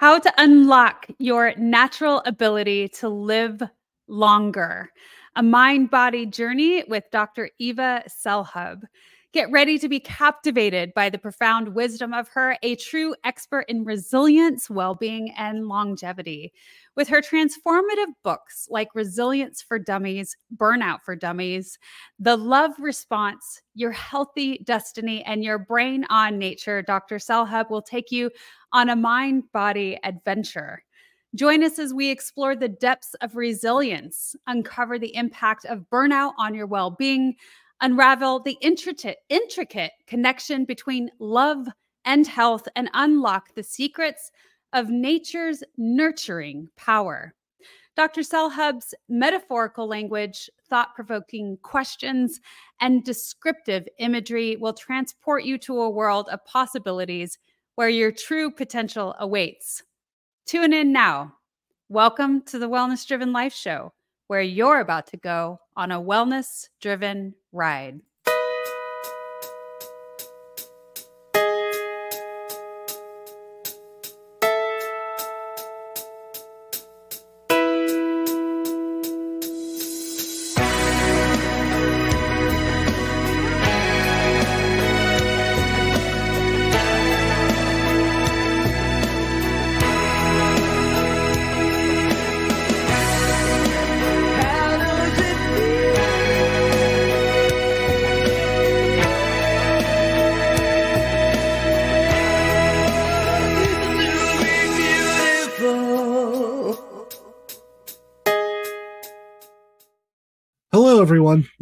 How to unlock your natural ability to live longer. A mind body journey with Dr. Eva Selhub. Get ready to be captivated by the profound wisdom of her, a true expert in resilience, well being, and longevity. With her transformative books like Resilience for Dummies, Burnout for Dummies, The Love Response, Your Health Destiny, and Your Brain on Nature, Dr. Selhub will take you on a mind body adventure. Join us as we explore the depths of resilience, uncover the impact of burnout on your well being, unravel the intricate, intricate connection between love and health, and unlock the secrets of nature's nurturing power. Dr. Selhub's metaphorical language, thought provoking questions, and descriptive imagery will transport you to a world of possibilities where your true potential awaits. Tune in now. Welcome to the Wellness Driven Life Show, where you're about to go on a wellness driven ride.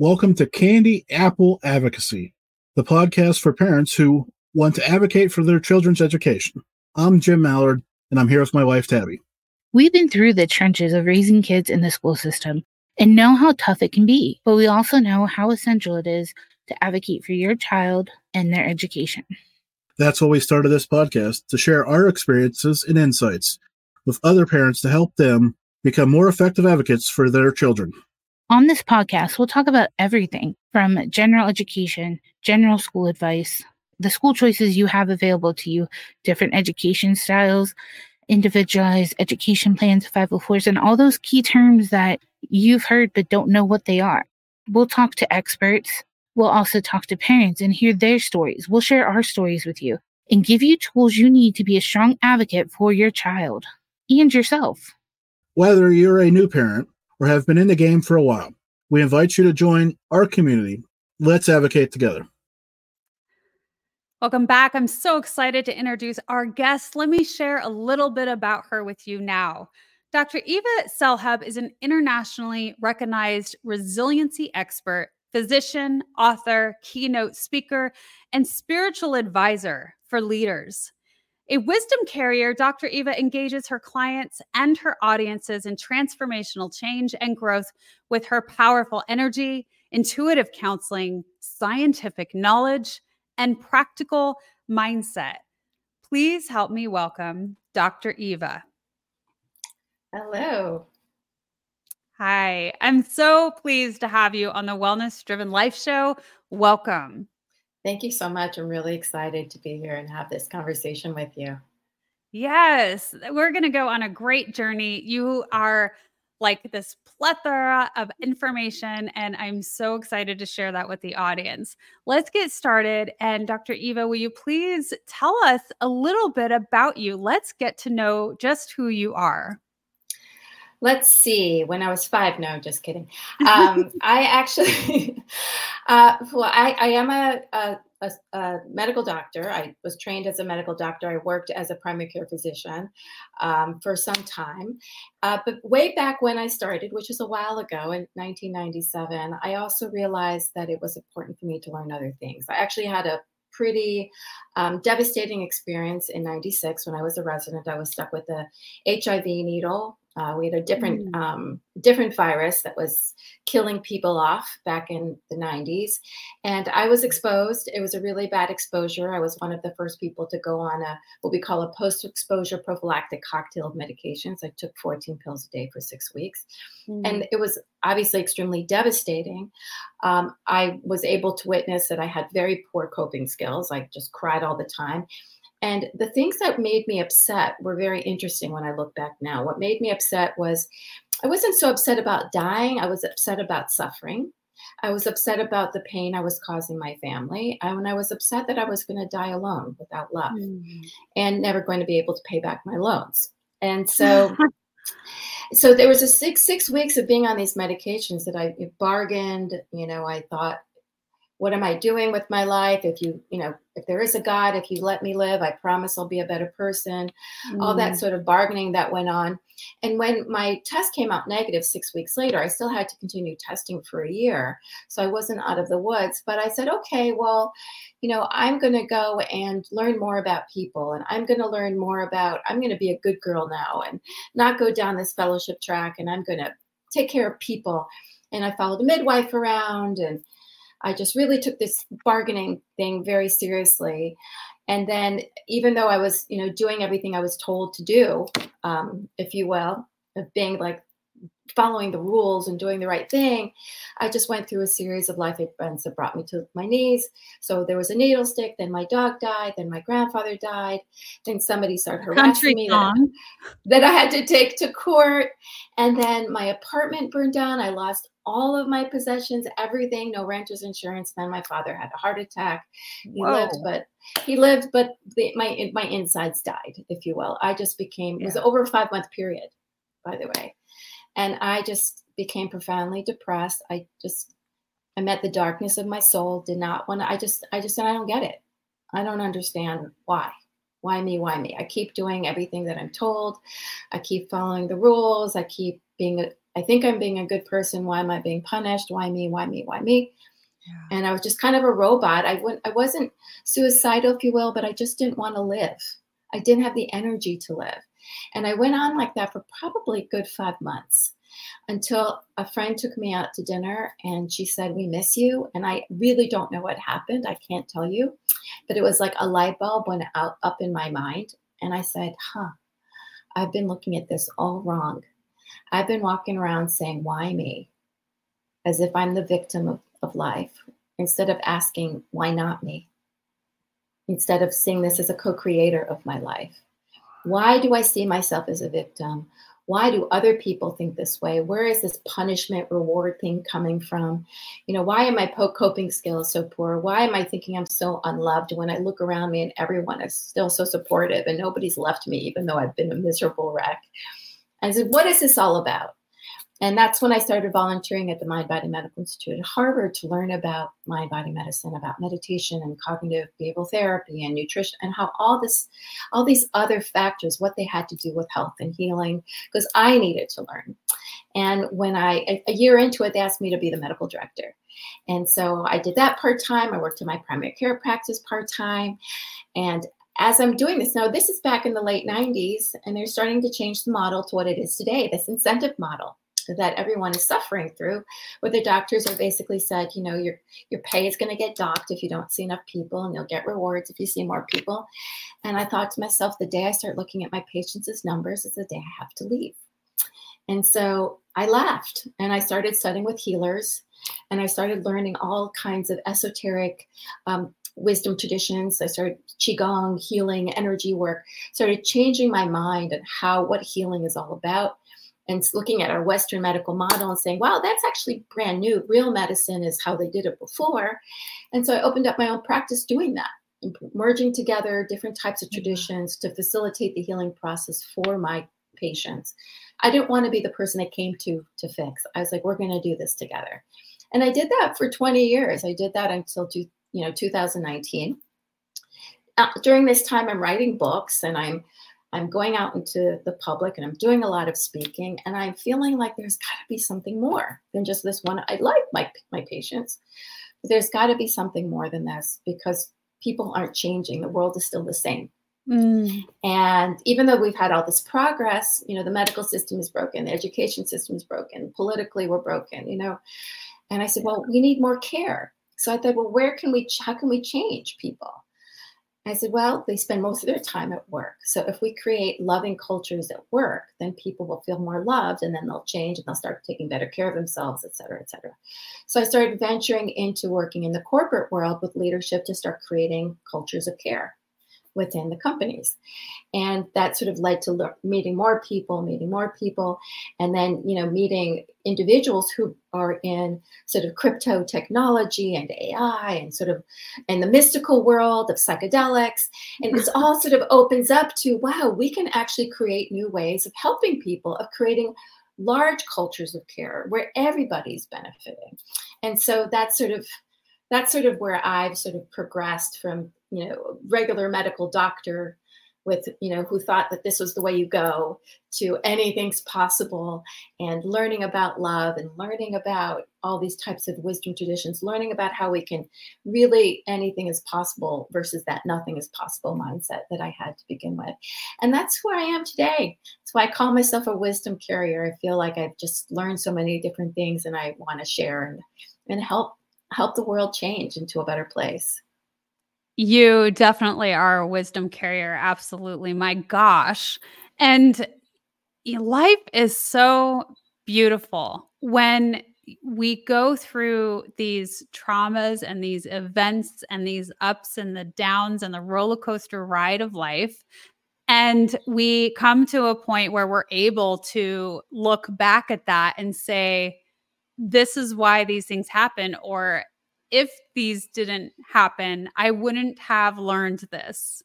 Welcome to Candy Apple Advocacy, the podcast for parents who want to advocate for their children's education. I'm Jim Mallard, and I'm here with my wife, Tabby. We've been through the trenches of raising kids in the school system and know how tough it can be, but we also know how essential it is to advocate for your child and their education. That's why we started this podcast to share our experiences and insights with other parents to help them become more effective advocates for their children. On this podcast, we'll talk about everything from general education, general school advice, the school choices you have available to you, different education styles, individualized education plans, 504s, and all those key terms that you've heard but don't know what they are. We'll talk to experts. We'll also talk to parents and hear their stories. We'll share our stories with you and give you tools you need to be a strong advocate for your child and yourself. Whether you're a new parent or have been in the game for a while, we invite you to join our community. Let's advocate together. Welcome back. I'm so excited to introduce our guest. Let me share a little bit about her with you now. Dr. Eva Selhub is an internationally recognized resiliency expert, physician, author, keynote speaker, and spiritual advisor for leaders. A wisdom carrier, Dr. Eva engages her clients and her audiences in transformational change and growth with her powerful energy, intuitive counseling, scientific knowledge, and practical mindset. Please help me welcome Dr. Eva. Hello. Hi, I'm so pleased to have you on the Wellness Driven Life Show. Welcome. Thank you so much. I'm really excited to be here and have this conversation with you. Yes, we're going to go on a great journey. You are like this plethora of information, and I'm so excited to share that with the audience. Let's get started. And Dr. Eva, will you please tell us a little bit about you? Let's get to know just who you are. Let's see. When I was five, no, just kidding. Um, I actually, uh, well, I, I am a, a, a, a, medical doctor. I was trained as a medical doctor. I worked as a primary care physician um, for some time. Uh, but way back when I started, which is a while ago in 1997, I also realized that it was important for me to learn other things. I actually had a pretty um, devastating experience in 96 when i was a resident i was stuck with a hiv needle uh, we had a different mm. um, different virus that was killing people off back in the 90s, and I was exposed. It was a really bad exposure. I was one of the first people to go on a what we call a post-exposure prophylactic cocktail of medications. I took 14 pills a day for six weeks, mm. and it was obviously extremely devastating. Um, I was able to witness that I had very poor coping skills. I just cried all the time And the things that made me upset were very interesting when I look back now. What made me upset was I wasn't so upset about dying, I was upset about suffering. I was upset about the pain I was causing my family. And I was upset that I was going to die alone without love mm. and never going to be able to pay back my loans. And so so there was a six six weeks of being on these medications that I bargained. You know, I thought what am I doing with my life? If you, you know, if there is a God, if you let me live, I promise I'll be a better person. Mm. All that mm. sort of bargaining that went on. And when my test came out negative six weeks later, I still had to continue testing for a year. So I wasn't out of the woods. But I said, okay, well, you know, I'm going to go and learn more about people. And I'm going to learn more about, I'm going to be a good girl now and not go down this fellowship track. And I'm going to take care of people. And I followed a midwife around and I just really took this bargaining thing very seriously. And then, even though I was, you know, doing everything I was told to do, um, if you will, of being like following the rules and doing the right thing, I just went through a series of life events that brought me to my knees. So there was a needle stick, then my dog died, then my grandfather died, then somebody started harassing Country me that, that I had to take to court, and then my apartment burned down. I lost all of my possessions, everything, no renter's insurance. Then my father had a heart attack. He Whoa. lived, but he lived, but the, my my insides died, if you will. I just became yeah. it was over a five month period, by the way, and I just became profoundly depressed. I just I met the darkness of my soul. Did not want to. I just I just said I don't get it. I don't understand why. Why me? Why me? I keep doing everything that I'm told. I keep following the rules. I keep being a, I think I'm being a good person. Why am I being punished? Why me? Why me? Why me? Yeah. And I was just kind of a robot. I wouldn't, I wasn't suicidal, if you will, but I just didn't want to live. I didn't have the energy to live. And I went on like that for probably a good five months until a friend took me out to dinner and she said, We miss you. And I really don't know what happened. I can't tell you. But it was like a light bulb went out up in my mind. And I said, Huh, I've been looking at this all wrong. I've been walking around saying, Why me? as if I'm the victim of, of life, instead of asking, Why not me? Instead of seeing this as a co creator of my life. Why do I see myself as a victim? Why do other people think this way? Where is this punishment reward thing coming from? You know, why are my coping skills so poor? Why am I thinking I'm so unloved when I look around me and everyone is still so supportive and nobody's left me, even though I've been a miserable wreck? I said, What is this all about? And that's when I started volunteering at the Mind Body Medical Institute at Harvard to learn about mind body medicine, about meditation and cognitive behavioral therapy and nutrition, and how all this, all these other factors, what they had to do with health and healing, because I needed to learn. And when I, a year into it, they asked me to be the medical director. And so I did that part time. I worked in my primary care practice part time. And as I'm doing this now, this is back in the late 90s, and they're starting to change the model to what it is today this incentive model that everyone is suffering through where the doctors are basically said you know your your pay is going to get docked if you don't see enough people and you'll get rewards if you see more people. And i thought to myself the day i start looking at my patients numbers is the day i have to leave. And so i left and i started studying with healers and i started learning all kinds of esoteric um, wisdom traditions. I started qigong, healing, energy work. Started changing my mind and how what healing is all about, and looking at our Western medical model and saying, "Wow, that's actually brand new. Real medicine is how they did it before." And so I opened up my own practice doing that, merging together different types of mm-hmm. traditions to facilitate the healing process for my patients. I didn't want to be the person they came to to fix. I was like, "We're going to do this together." And I did that for 20 years. I did that until two, you know 2019 uh, during this time i'm writing books and i'm i'm going out into the public and i'm doing a lot of speaking and i'm feeling like there's got to be something more than just this one i like my my patients but there's got to be something more than this because people aren't changing the world is still the same Mm. And even though we've had all this progress, you know, the medical system is broken, the education system is broken, politically we're broken, you know. And I said, well, we need more care. So I thought, well, where can we, how can we change people? I said, well, they spend most of their time at work. So if we create loving cultures at work, then people will feel more loved and then they'll change and they'll start taking better care of themselves, et cetera, et cetera. So I started venturing into working in the corporate world with leadership to start creating cultures of care. Within the companies. And that sort of led to meeting more people, meeting more people, and then, you know, meeting individuals who are in sort of crypto technology and AI and sort of in the mystical world of psychedelics. And it's all sort of opens up to, wow, we can actually create new ways of helping people, of creating large cultures of care where everybody's benefiting. And so that's sort of that's sort of where I've sort of progressed from you know regular medical doctor with you know who thought that this was the way you go to anything's possible and learning about love and learning about all these types of wisdom traditions learning about how we can really anything is possible versus that nothing is possible mindset that i had to begin with. And that's who i am today. That's why i call myself a wisdom carrier. I feel like i've just learned so many different things and i want to share and, and help help the world change into a better place you definitely are a wisdom carrier. Absolutely. My gosh. And life is so beautiful when we go through these traumas and these events and these ups and the downs and the roller coaster ride of life. And we come to a point where we're able to look back at that and say, this is why these things happen, or if these didn't happen, I wouldn't have learned this.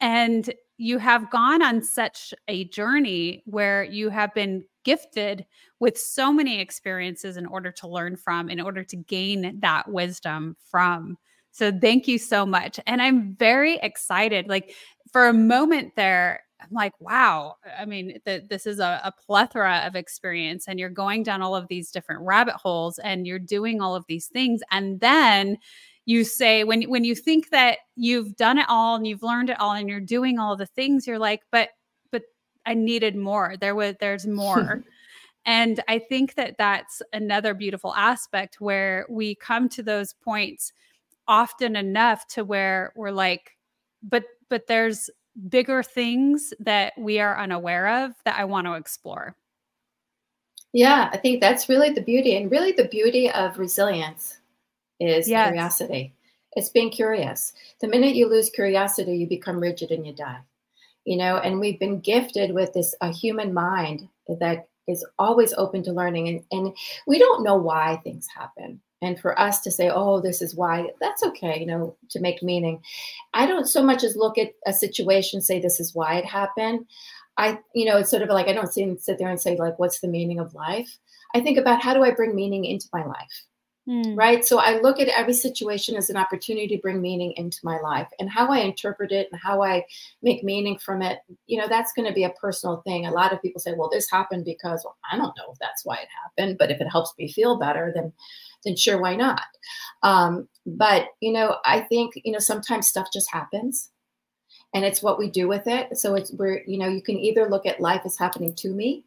And you have gone on such a journey where you have been gifted with so many experiences in order to learn from, in order to gain that wisdom from. So, thank you so much. And I'm very excited. Like, for a moment there, I'm like, wow. I mean, the, this is a, a, plethora of experience, and you're going down all of these different rabbit holes, and you're doing all of these things, and then you say when when you think that you've done it all and you've learned it all, and you're doing all the things, you're like, but but I needed more. There was there's more. and I think that that's another beautiful aspect where we come to those points often enough to where we're like, but but there's bigger things that we are unaware of that I want to explore. Yeah, I think that's really the beauty. And really, the beauty of resilience is yes. curiosity. It's being curious. The minute you lose curiosity, you become rigid and you die. You know, and we've been gifted with this a human mind that is always open to learning. And, and we don't know why things happen and for us to say oh this is why that's okay you know to make meaning. I don't so much as look at a situation say this is why it happened. I you know it's sort of like i don't sit there and say like what's the meaning of life? I think about how do i bring meaning into my life mm. right so i look at every situation as an opportunity to bring meaning into my life and how i interpret it and how i make meaning from it you know that's going to be a personal thing a lot of people say well this happened because well, i don't know if that's why it happened but if it helps me feel better then then sure, why not? Um, but, you know, I think, you know, sometimes stuff just happens and it's what we do with it. So it's where, you know, you can either look at life as happening to me,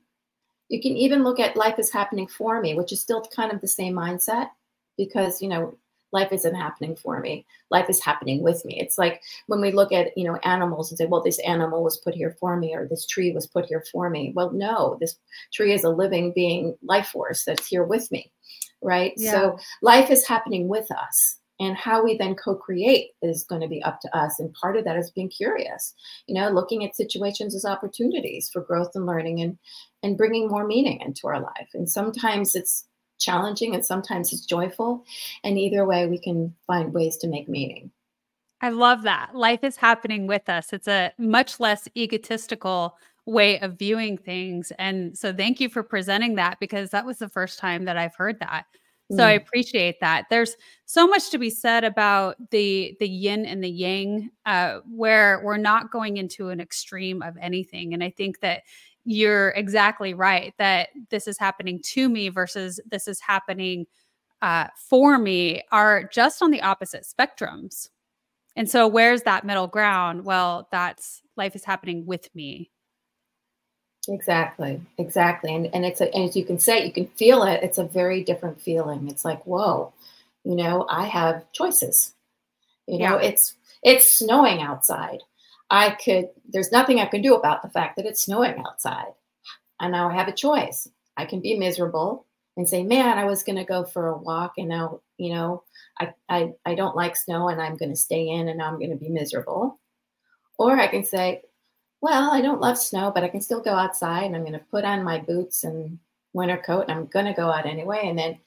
you can even look at life as happening for me, which is still kind of the same mindset because, you know, life isn't happening for me life is happening with me it's like when we look at you know animals and say well this animal was put here for me or this tree was put here for me well no this tree is a living being life force that's here with me right? Yeah. So life is happening with us. And how we then co create is going to be up to us. And part of that is being curious, you know, looking at situations as opportunities for growth and learning and, and bringing more meaning into our life. And sometimes it's challenging and sometimes it's joyful. And either way, we can find ways to make meaning. I love that. Life is happening with us. It's a much less egotistical way of viewing things. And so thank you for presenting that because that was the first time that I've heard that. So mm. I appreciate that. There's so much to be said about the the yin and the yang, uh, where we're not going into an extreme of anything. And I think that you're exactly right that this is happening to me versus this is happening uh, for me are just on the opposite spectrums. And so, where's that middle ground? Well, that's life is happening with me. Exactly, exactly. And and it's a, and as you can say, you can feel it. It's a very different feeling. It's like, whoa, you know, I have choices. You know, yeah. it's it's snowing outside. I could there's nothing I can do about the fact that it's snowing outside. And now I have a choice. I can be miserable and say, man, I was gonna go for a walk and now, you know, I I, I don't like snow and I'm gonna stay in and now I'm gonna be miserable. Or I can say, well, I don't love snow, but I can still go outside and I'm going to put on my boots and winter coat and I'm going to go out anyway. And then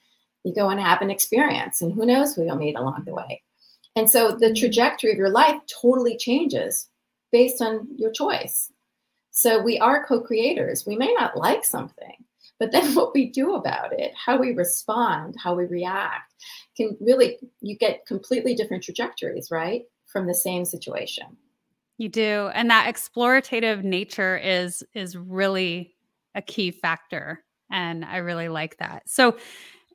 you go and have an experience, and who knows who you'll meet along the way. And so the mm-hmm. trajectory of your life totally changes based on your choice. So we are co creators. We may not like something, but then what we do about it, how we respond, how we react, can really, you get completely different trajectories, right? From the same situation. You do. And that explorative nature is is really a key factor. And I really like that. So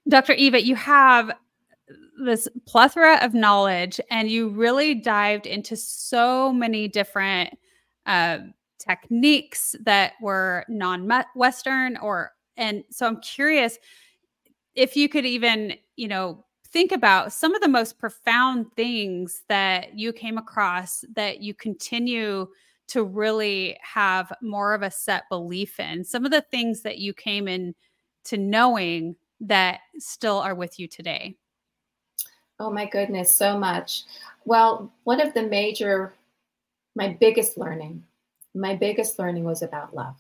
Dr. Eva, you have this plethora of knowledge and you really dived into so many different uh, techniques that were non-western or and so i'm curious if you could even you know think about some of the most profound things that you came across that you continue to really have more of a set belief in some of the things that you came in to knowing that still are with you today? Oh my goodness, so much. Well, one of the major, my biggest learning, my biggest learning was about love.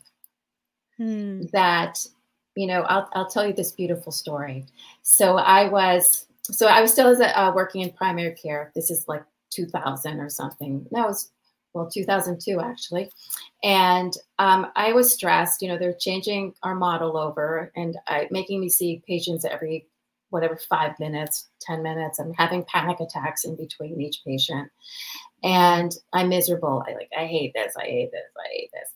Hmm. That, you know, I'll, I'll tell you this beautiful story. So I was, so I was still as a, uh, working in primary care. This is like 2000 or something. No, it was well 2002 actually and um, i was stressed you know they're changing our model over and I, making me see patients every whatever five minutes 10 minutes i'm having panic attacks in between each patient. And i'm miserable. I like i hate this i hate this i hate this.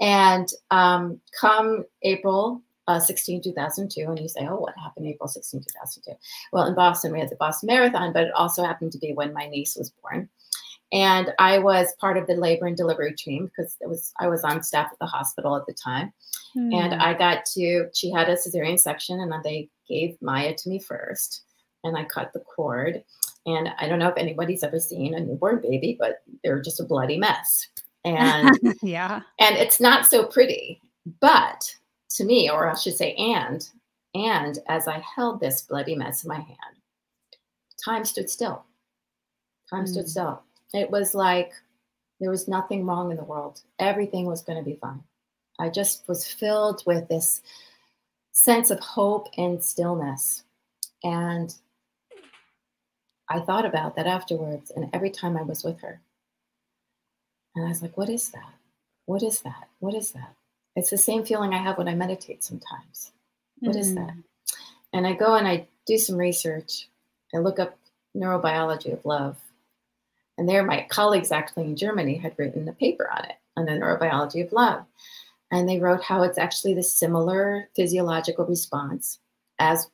And um, come april uh, 16, 2002, and you say, oh, what happened April 16, 2002? Well, in Boston, we had the Boston Marathon, but it also happened to be when my niece was born. And I was part of the labor and delivery team because it was I was on staff at the hospital at the time, mm. and I got to she had a cesarean section, and they gave Maya to me first, and I cut the cord, and I don't know if anybody's ever seen a newborn baby, but they're just a bloody mess, and yeah, and it's not so pretty, but to me, or I should say, and and as I held this bloody mess in my hand, time stood still. Time mm. stood hmm. still it was like there was nothing wrong in the world. Everything was going to be fine. I just was filled with this sense of hope and stillness. And I thought about that afterwards and every time I was with her. And I was like, what is that? What is that? What is that? It's the same feeling I have when I meditate sometimes. What mm. is that? Mm. And I go and I do some research. I look up neurobiology of love and there, my colleagues actually in Germany had written a paper on it, on the neurobiology of love. And they wrote how it's actually the similar physiological response as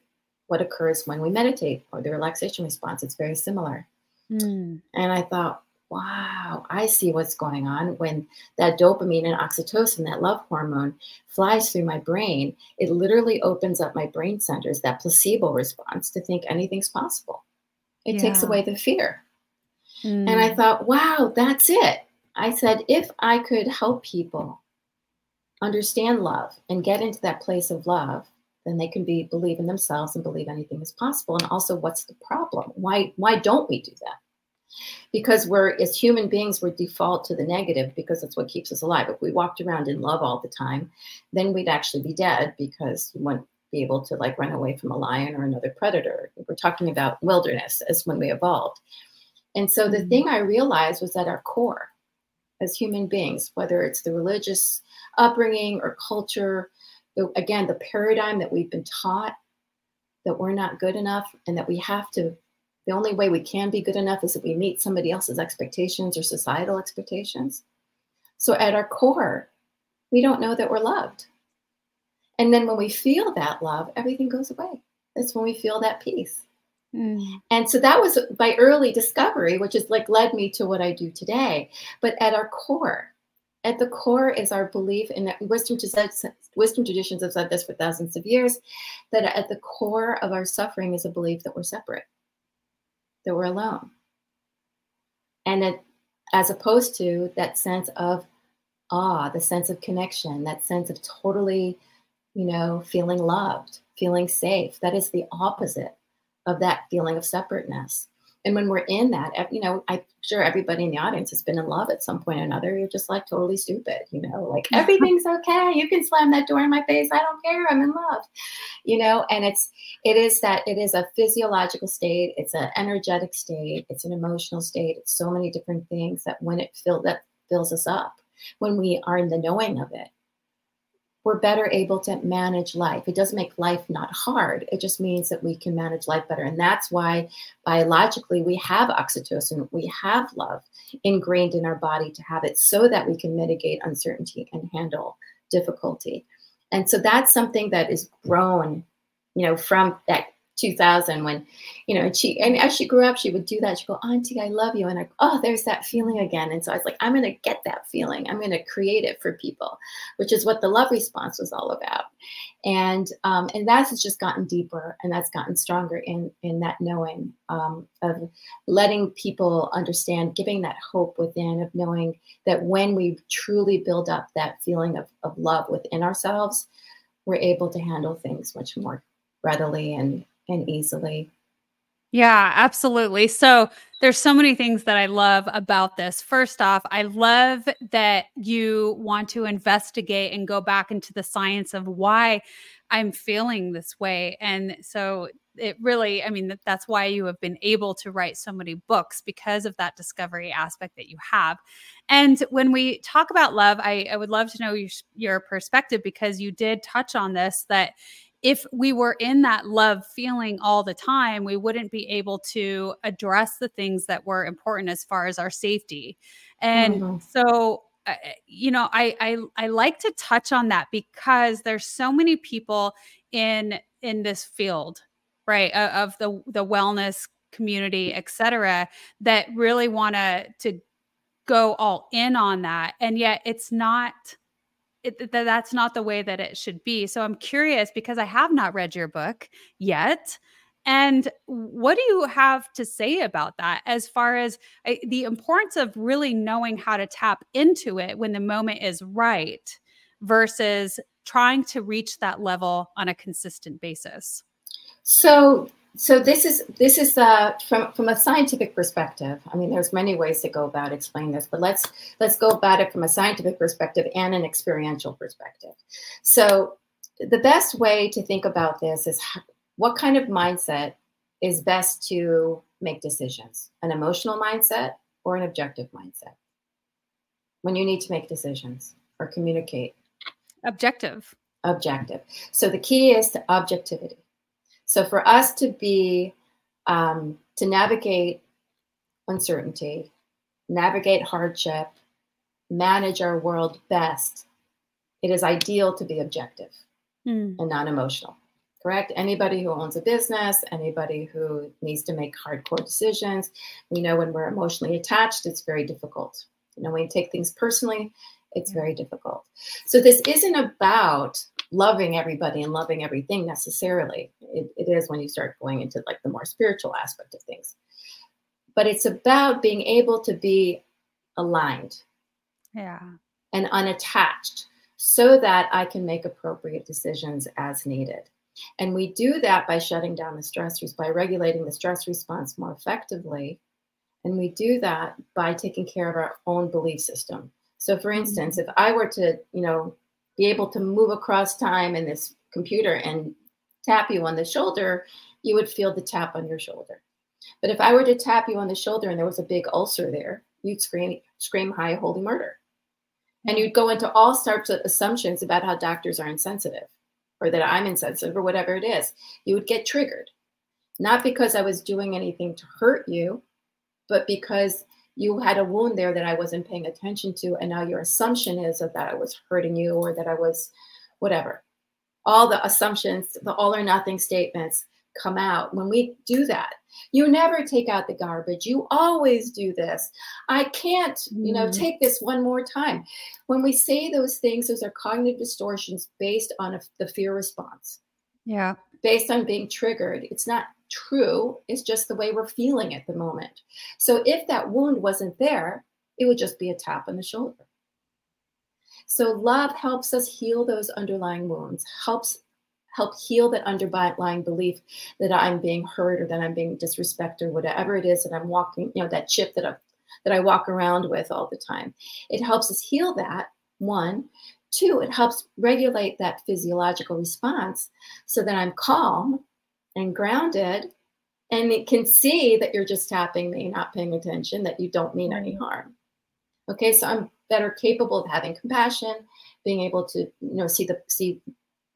what occurs when we meditate or the relaxation response. It's very similar. Mm. And I thought, wow, I see what's going on when that dopamine and oxytocin, that love hormone, flies through my brain. It literally opens up my brain centers, that placebo response to think anything's possible. It yeah. takes away the fear. Mm. And I mm. thought, wow, that's it. I said, if I could help people understand love and get into that place of love, then they can be believe in themselves and believe anything is possible. And also, what's the problem? Why why don't we do that? Because we're as human beings, we default to the negative because that's what keeps us alive. If we walked around in love all the time, then we'd actually be dead because we wouldn't be able to like run away from a lion or another predator. We're talking about wilderness as when we evolved. And so the mm-hmm. thing I realized was at our core as human beings, whether it's the religious upbringing or culture, the, again, the paradigm that we've been taught that we're not good enough and that we have to, the only way we can be good enough is if we meet somebody else's expectations or societal expectations. So at our core, we don't know that we're loved. And then when we feel that love, everything goes away. That's when we feel that peace. Mm. And so that was my early discovery, which has like led me to what I do today. But at our core, at the core is our belief in that Western traditions have said this for thousands of years, that at the core of our suffering is a belief that we're separate, that we're alone. And it, as opposed to that sense of awe, the sense of connection, that sense of totally, you know, feeling loved, feeling safe. That is the opposite of that feeling of separateness. And when we're in that, you know, I'm sure everybody in the audience has been in love at some point or another. You're just like totally stupid, you know, like everything's okay. You can slam that door in my face. I don't care. I'm in love, you know. And it's it is that it is a physiological state. It's an energetic state. It's an emotional state. It's so many different things that when it fill that fills us up, when we are in the knowing of it, we're better able to manage life. It doesn't make life not hard. It just means that we can manage life better. And that's why biologically we have oxytocin, we have love ingrained in our body to have it so that we can mitigate uncertainty and handle difficulty. And so that's something that is grown, you know, from that 2000 when you know she and as she grew up she would do that. She'd go auntie i love you. And i oh there's that feeling again. And so i was like i'm going to get that feeling. I'm going to create it for people which is what the love response was all about. And um, and that's just gotten deeper and that's gotten stronger in in that knowing um, of letting people understand giving that hope within of knowing that when we truly build up that feeling of, of love within ourselves we're able to handle things much more readily and and easily. Yeah, absolutely. So there's so many things that I love about this. First off, I love that you want to investigate and go back into the science of why I'm feeling this way. And so it really, I mean, that's why you have been able to write so many books because of that discovery aspect that you have. And when we talk about love, I, I would love to know your, your perspective because you did touch on this that if we were in that love feeling all the time, we wouldn't be able to address the things that were important as far as our safety. And mm-hmm. so, uh, you know, I, I I like to touch on that because there's so many people in in this field, right, of the the wellness community, et cetera, that really want to to go all in on that, and yet it's not it, th- that's not the way that it should be. So I'm curious because I have not read your book yet. And what do you have to say about that as far as uh, the importance of really knowing how to tap into it when the moment is right versus trying to reach that level on a consistent basis? So, so this is this is uh, from from a scientific perspective. I mean, there's many ways to go about explaining this, but let's let's go about it from a scientific perspective and an experiential perspective. So, the best way to think about this is how, what kind of mindset is best to make decisions: an emotional mindset or an objective mindset when you need to make decisions or communicate. Objective. Objective. So the key is to objectivity. So for us to be, um, to navigate uncertainty, navigate hardship, manage our world best, it is ideal to be objective mm. and non emotional. Correct? Anybody who owns a business, anybody who needs to make hardcore decisions, we know when we're emotionally attached, it's very difficult. You know, when you take things personally, it's very difficult. So this isn't about loving everybody and loving everything necessarily. It, it is when you start going into like the more spiritual aspect of things. But it's about being able to be aligned. Yeah. And unattached so that I can make appropriate decisions as needed. And we do that by shutting down the stressors, by regulating the stress response more effectively. And we do that by taking care of our own belief system. So, for instance, mm-hmm. if I were to, you know, be able to move across time in this computer and tap you on the shoulder, you would feel the tap on your shoulder. But if I were to tap you on the shoulder and there was a big ulcer there, you'd scream, scream high holy murder. And you'd go into all sorts of assumptions about how doctors are insensitive or that I'm insensitive or whatever it is. You would get triggered. Not because I was doing anything to hurt you, but because you had a wound there that I wasn't paying attention to, and now your assumption is that I was hurting you or that I was whatever. All the assumptions, the all or nothing statements come out when we do that. You never take out the garbage. You always do this. I can't, you know, mm. take this one more time. When we say those things, those are cognitive distortions based on a, the fear response. Yeah. Based on being triggered. It's not true. It's just the way we're feeling at the moment. So if that wound wasn't there, it would just be a tap on the shoulder. So love helps us heal those underlying wounds, helps help heal that underlying belief that I'm being hurt or that I'm being disrespected or whatever it is that I'm walking, you know, that chip that I that I walk around with all the time. It helps us heal that one. Two, it helps regulate that physiological response so that I'm calm and grounded and it can see that you're just tapping me, not paying attention, that you don't mean any harm. Okay, so I'm better capable of having compassion, being able to, you know, see the see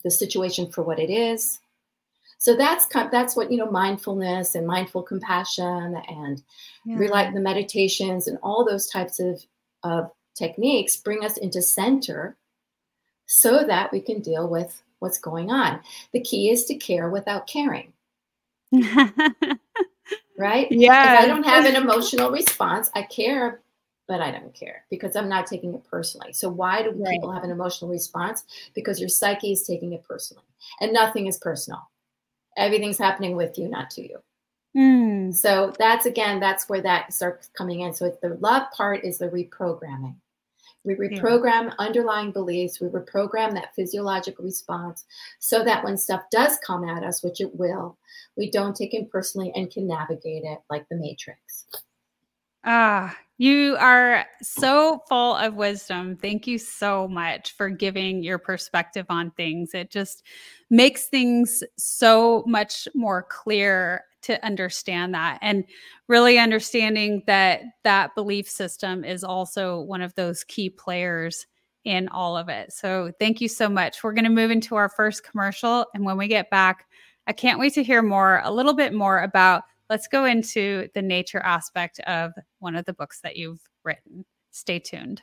the situation for what it is. So that's that's what you know, mindfulness and mindful compassion and yeah. rely the meditations and all those types of of techniques bring us into center so that we can deal with what's going on. The key is to care without caring. right? Yeah. If I don't have an emotional response, I care, but I don't care because I'm not taking it personally. So why do right. people have an emotional response? Because your psyche is taking it personally. And nothing is personal. Everything's happening with you, not to you. Mm. So that's again, that's where that starts coming in. So the love part is the reprogramming. We reprogram yeah. underlying beliefs, we reprogram that physiological response so that when stuff does come at us, which it will, we don't take it personally and can navigate it like the matrix. Ah, you are so full of wisdom. Thank you so much for giving your perspective on things. It just makes things so much more clear to understand that and really understanding that that belief system is also one of those key players in all of it. So, thank you so much. We're going to move into our first commercial and when we get back, I can't wait to hear more, a little bit more about. Let's go into the nature aspect of one of the books that you've written. Stay tuned.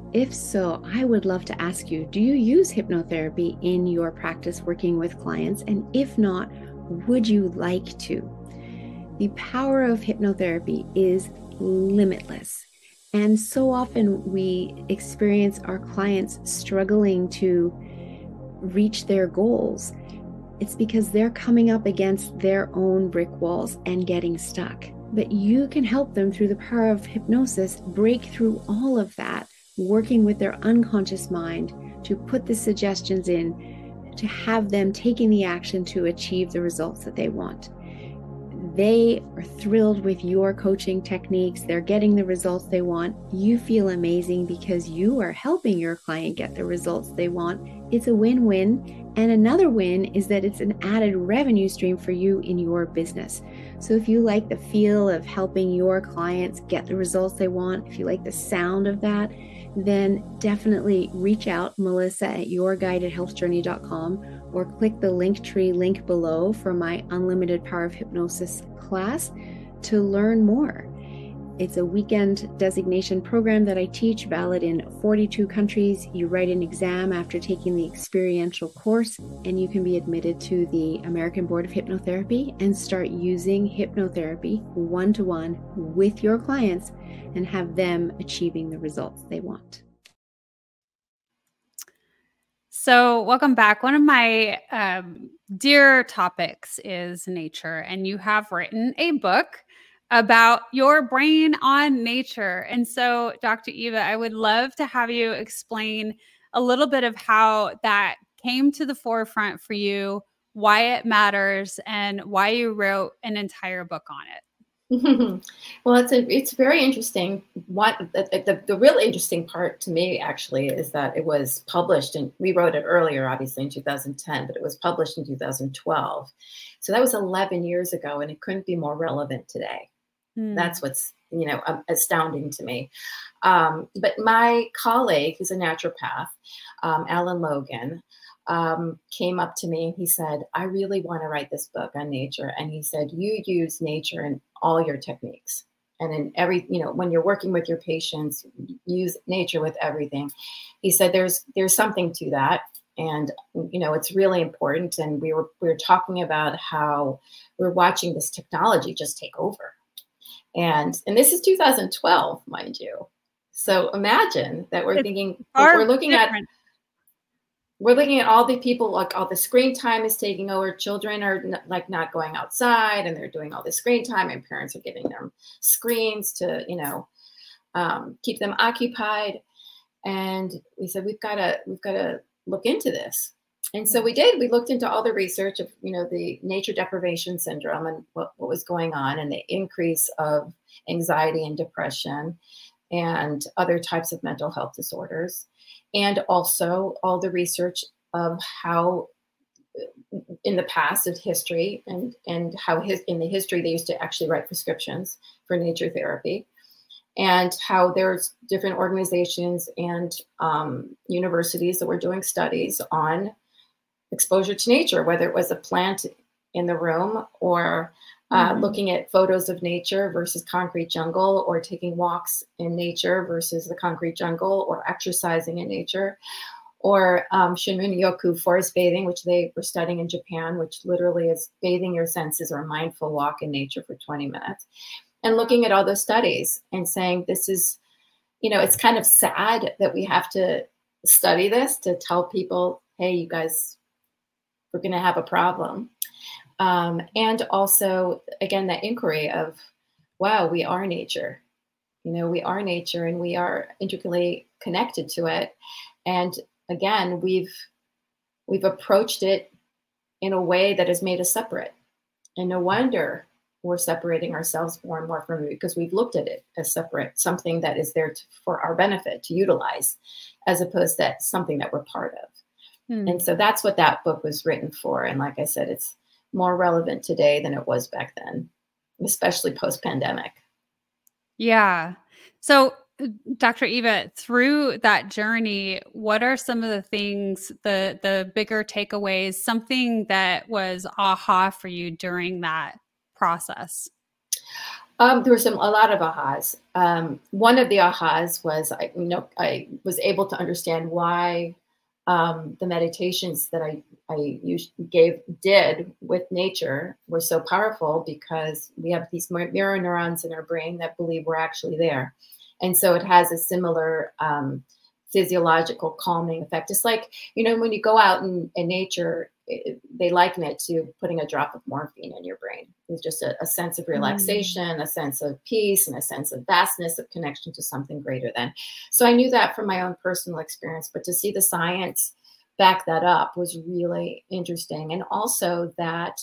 If so, I would love to ask you do you use hypnotherapy in your practice working with clients? And if not, would you like to? The power of hypnotherapy is limitless. And so often we experience our clients struggling to reach their goals. It's because they're coming up against their own brick walls and getting stuck. But you can help them through the power of hypnosis break through all of that, working with their unconscious mind to put the suggestions in to have them taking the action to achieve the results that they want. They are thrilled with your coaching techniques. They're getting the results they want. You feel amazing because you are helping your client get the results they want. It's a win win. And another win is that it's an added revenue stream for you in your business. So if you like the feel of helping your clients get the results they want, if you like the sound of that, then definitely reach out, Melissa at yourguidedhealthjourney.com, or click the link tree link below for my Unlimited Power of Hypnosis class to learn more. It's a weekend designation program that I teach, valid in 42 countries. You write an exam after taking the experiential course, and you can be admitted to the American Board of Hypnotherapy and start using hypnotherapy one to one with your clients and have them achieving the results they want. So, welcome back. One of my um, dear topics is nature, and you have written a book about your brain on nature. And so, Dr. Eva, I would love to have you explain a little bit of how that came to the forefront for you, why it matters, and why you wrote an entire book on it. well, it's a, it's very interesting. What the, the, the real interesting part to me actually is that it was published and we wrote it earlier, obviously in 2010, but it was published in 2012. So that was 11 years ago, and it couldn't be more relevant today. Mm. That's what's you know astounding to me. Um, but my colleague, who's a naturopath, um, Alan Logan, um, came up to me and he said, I really want to write this book on nature. And he said, You use nature in all your techniques. And in every, you know, when you're working with your patients, use nature with everything. He said, There's there's something to that. And you know, it's really important. And we were we were talking about how we're watching this technology just take over. And and this is 2012, mind you. So imagine that we're it's thinking we're looking different. at we're looking at all the people like all the screen time is taking over children are n- like not going outside and they're doing all the screen time and parents are giving them screens to you know um, keep them occupied and we said we've got to we've got to look into this and so we did. We looked into all the research of you know the nature deprivation syndrome and what, what was going on and the increase of anxiety and depression and other types of mental health disorders. And also all the research of how in the past of history and and how his, in the history they used to actually write prescriptions for nature therapy and how there's different organizations and um, universities that were doing studies on exposure to nature whether it was a plant in the room or uh, mm-hmm. looking at photos of nature versus concrete jungle, or taking walks in nature versus the concrete jungle, or exercising in nature, or um, Shinrin Yoku forest bathing, which they were studying in Japan, which literally is bathing your senses or a mindful walk in nature for 20 minutes, and looking at all those studies and saying, this is, you know, it's kind of sad that we have to study this to tell people, hey, you guys, we're going to have a problem. Um, and also again that inquiry of wow we are nature. You know we are nature and we are intricately connected to it. And again we've we've approached it in a way that has made us separate. And no wonder we're separating ourselves more and more from it because we've looked at it as separate something that is there to, for our benefit to utilize as opposed to something that we're part of hmm. and so that's what that book was written for and like i said it's more relevant today than it was back then, especially post pandemic. Yeah. So, uh, Dr. Eva, through that journey, what are some of the things, the the bigger takeaways, something that was aha for you during that process? Um, there were some a lot of ahas. Um, one of the ahas was I you know I was able to understand why um, the meditations that I I gave did with nature were so powerful because we have these mirror neurons in our brain that believe we're actually there, and so it has a similar um, physiological calming effect. It's like you know when you go out in, in nature, it, they liken it to putting a drop of morphine in your brain. It's just a, a sense of mm. relaxation, mm. a sense of peace, and a sense of vastness of connection to something greater than. So I knew that from my own personal experience, but to see the science back that up was really interesting. And also that,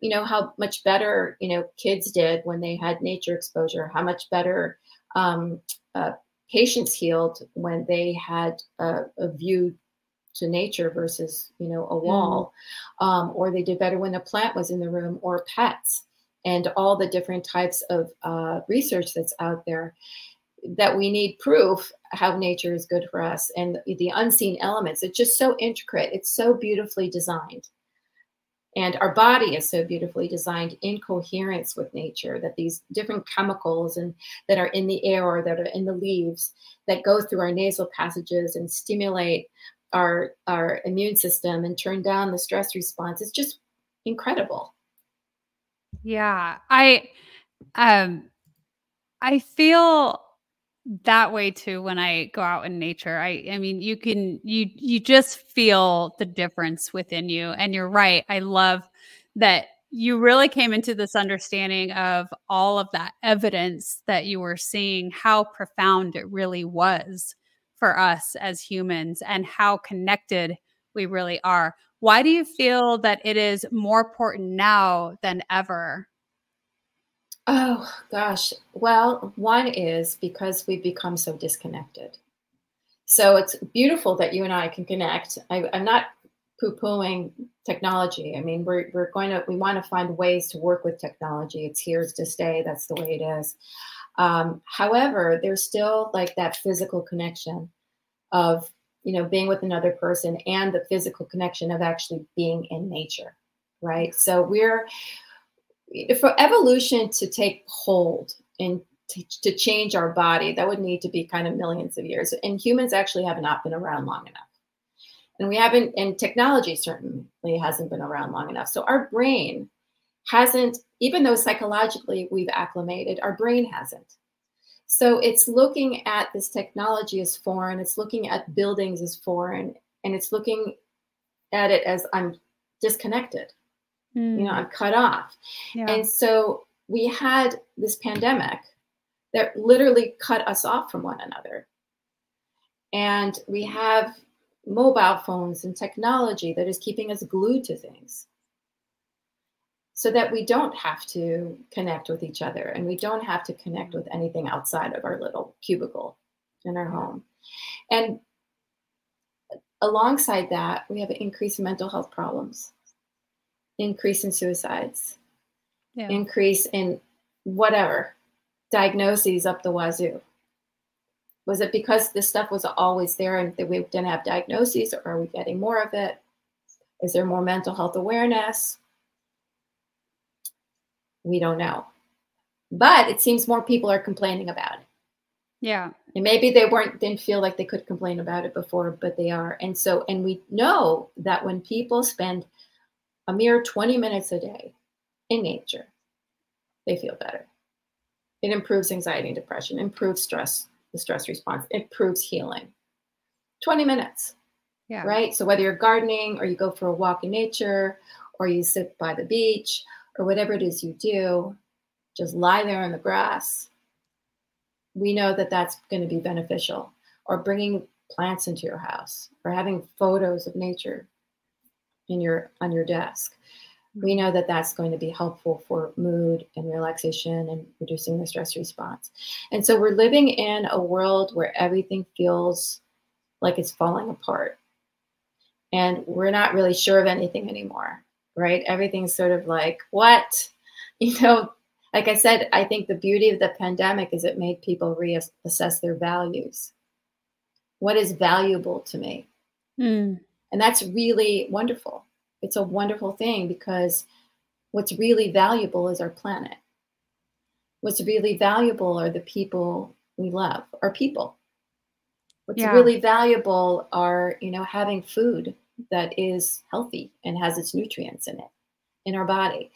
you know, how much better, you know, kids did when they had nature exposure, how much better um, uh, patients healed when they had a, a view to nature versus you know a mm-hmm. wall um, or they did better when a plant was in the room or pets and all the different types of uh, research that's out there that we need proof how nature is good for us and the unseen elements. It's just so intricate. It's so beautifully designed and our body is so beautifully designed in coherence with nature that these different chemicals and that are in the air or that are in the leaves that go through our nasal passages and stimulate our our immune system and turn down the stress response it's just incredible. Yeah i um i feel that way too when i go out in nature i i mean you can you you just feel the difference within you and you're right i love that you really came into this understanding of all of that evidence that you were seeing how profound it really was for us as humans and how connected we really are. Why do you feel that it is more important now than ever? Oh gosh. Well, one is because we've become so disconnected. So it's beautiful that you and I can connect. I, am not poo-pooing technology. I mean, we're we're going to we want to find ways to work with technology. It's here to stay. That's the way it is. Um, however, there's still like that physical connection of you know being with another person and the physical connection of actually being in nature, right? So we're for evolution to take hold and to, to, change our body, that would need to be kind of millions of years. And humans actually have not been around long enough. And we haven't, and technology certainly hasn't been around long enough. So our brain hasn't, even though psychologically we've acclimated, our brain hasn't. So it's looking at this technology as foreign, it's looking at buildings as foreign, and it's looking at it as I'm disconnected. Mm. You know, hmm. I'm cut off. Yeah. And so we had this pandemic that literally cut us off from one another. And we have mobile phones and technology that is keeping us glued to things so that we don't have to connect with each other and we don't have to connect with anything outside of our little cubicle in our home. And alongside that, we have increased mental health problems, increase in suicides, yeah. increase in whatever diagnoses up the wazoo? Was it because this stuff was always there and that we didn't have diagnoses, or are we getting more of it? Is there more mental health awareness? We don't know. But it seems more people are complaining about it. Yeah. And maybe they weren't didn't feel like they could complain about it before, but they are. And so and we know that when people spend a mere 20 minutes a day in nature, they feel better. It improves anxiety and depression, improves stress, the stress response, improves healing. 20 minutes. Yeah. Right. So whether you're gardening or you go for a walk in nature or you sit by the beach or whatever it is you do, just lie there in the grass. We know that that's going to be beneficial. Or bringing plants into your house or having photos of nature in your on your desk we know that that's going to be helpful for mood and relaxation and reducing the stress response. And so we're living in a world where everything feels like it's falling apart. And we're not really sure of anything anymore, right? Everything's sort of like, what? You know, like I said, I think the beauty of the pandemic is it made people reassess their values. What is valuable to me? Mm. And that's really wonderful it's a wonderful thing because what's really valuable is our planet. What's really valuable are the people we love, our people. What's yeah. really valuable are, you know, having food that is healthy and has its nutrients in it in our body.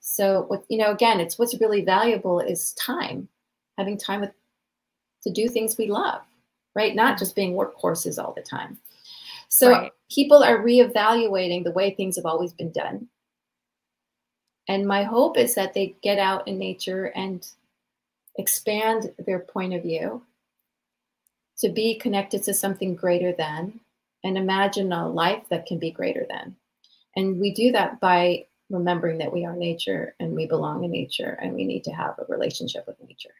So what you know, again, it's what's really valuable is time, having time with to do things we love, right? Not just being workhorses all the time. So right. people are reevaluating the way things have always been done. And my hope is that they get out in nature and expand their point of view to be connected to something greater than and imagine a life that can be greater than. And we do that by remembering that we are nature and we belong in nature and we need to have a relationship with nature.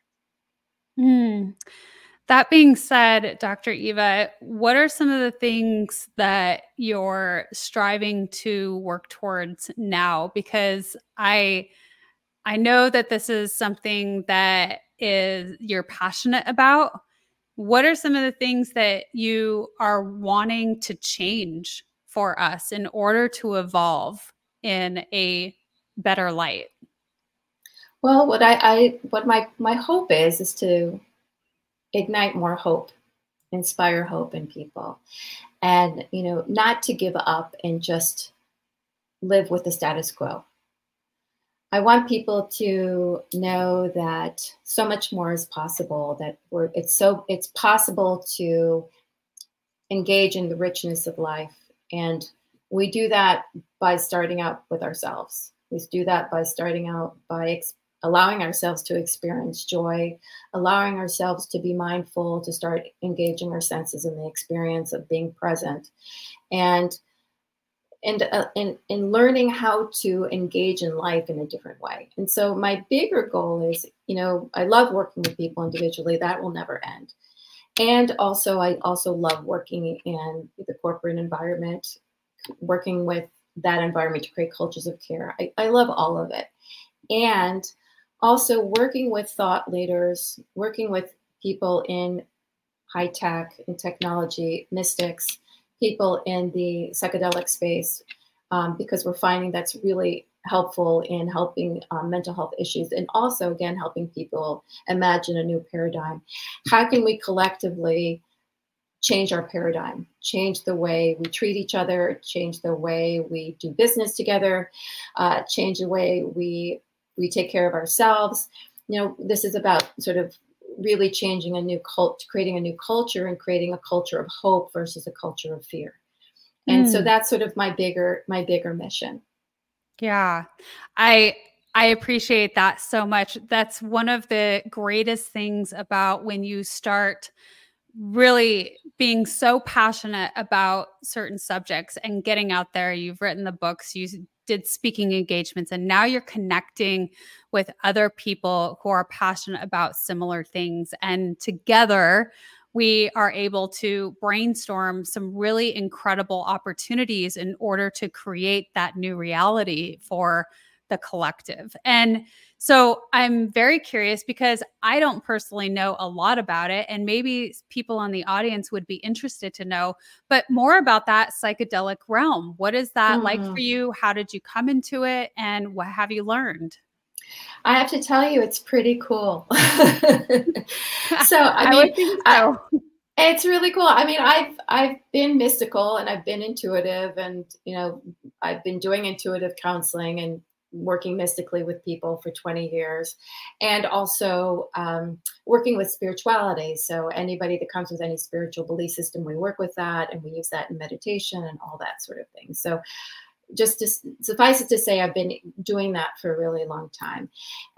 Mm. That being said, Dr. Eva, what are some of the things that you're striving to work towards now? Because I I know that this is something that is you're passionate about. What are some of the things that you are wanting to change for us in order to evolve in a better light? Well, what I, I what my my hope is is to ignite more hope, inspire hope in people. And, you know, not to give up and just live with the status quo. I want people to know that so much more is possible, that we're it's so it's possible to engage in the richness of life. And we do that by starting out with ourselves. We do that by starting out by allowing ourselves to experience joy, allowing ourselves to be mindful, to start engaging our senses in the experience of being present. And and uh, in learning how to engage in life in a different way. And so my bigger goal is, you know, I love working with people individually. That will never end. And also, I also love working in the corporate environment, working with that environment to create cultures of care. I, I love all of it. And also working with thought leaders, working with people in high tech and technology, mystics, people in the psychedelic space, um, because we're finding that's really helpful in helping um, mental health issues and also, again, helping people imagine a new paradigm. How can we collectively change our paradigm, change the way we treat each other, change the way we do business together, uh, change the way we we take care of ourselves. You know, this is about sort of really changing a new cult, creating a new culture and creating a culture of hope versus a culture of fear. And mm. so hmm. that's sort of my bigger my bigger mission. Yeah. I I appreciate that so much. That's one of the greatest things about when you start really being so passionate about certain subjects and getting out there. You've written the books, you did speaking engagements, and now you're connecting with other people who are passionate about similar things. And together, we are able to brainstorm some really incredible opportunities in order to create that new reality for the collective. And so I'm very curious because I don't personally know a lot about it. And maybe people on the audience would be interested to know, but more about that psychedelic realm. What is that mm. like for mm. you? How did you come into it? And what have you learned? I have to tell you, it's pretty cool. so I mean, I so. I, it's really cool. I mean, I've I've been mystical and I've been intuitive, and you know, I've been doing intuitive counseling and working mystically with people for 20 years and also um, working with spirituality. So anybody that comes with any spiritual belief system we work with that and we use that in meditation and all that sort of thing. So just to suffice it to say i've been doing that for a really long time.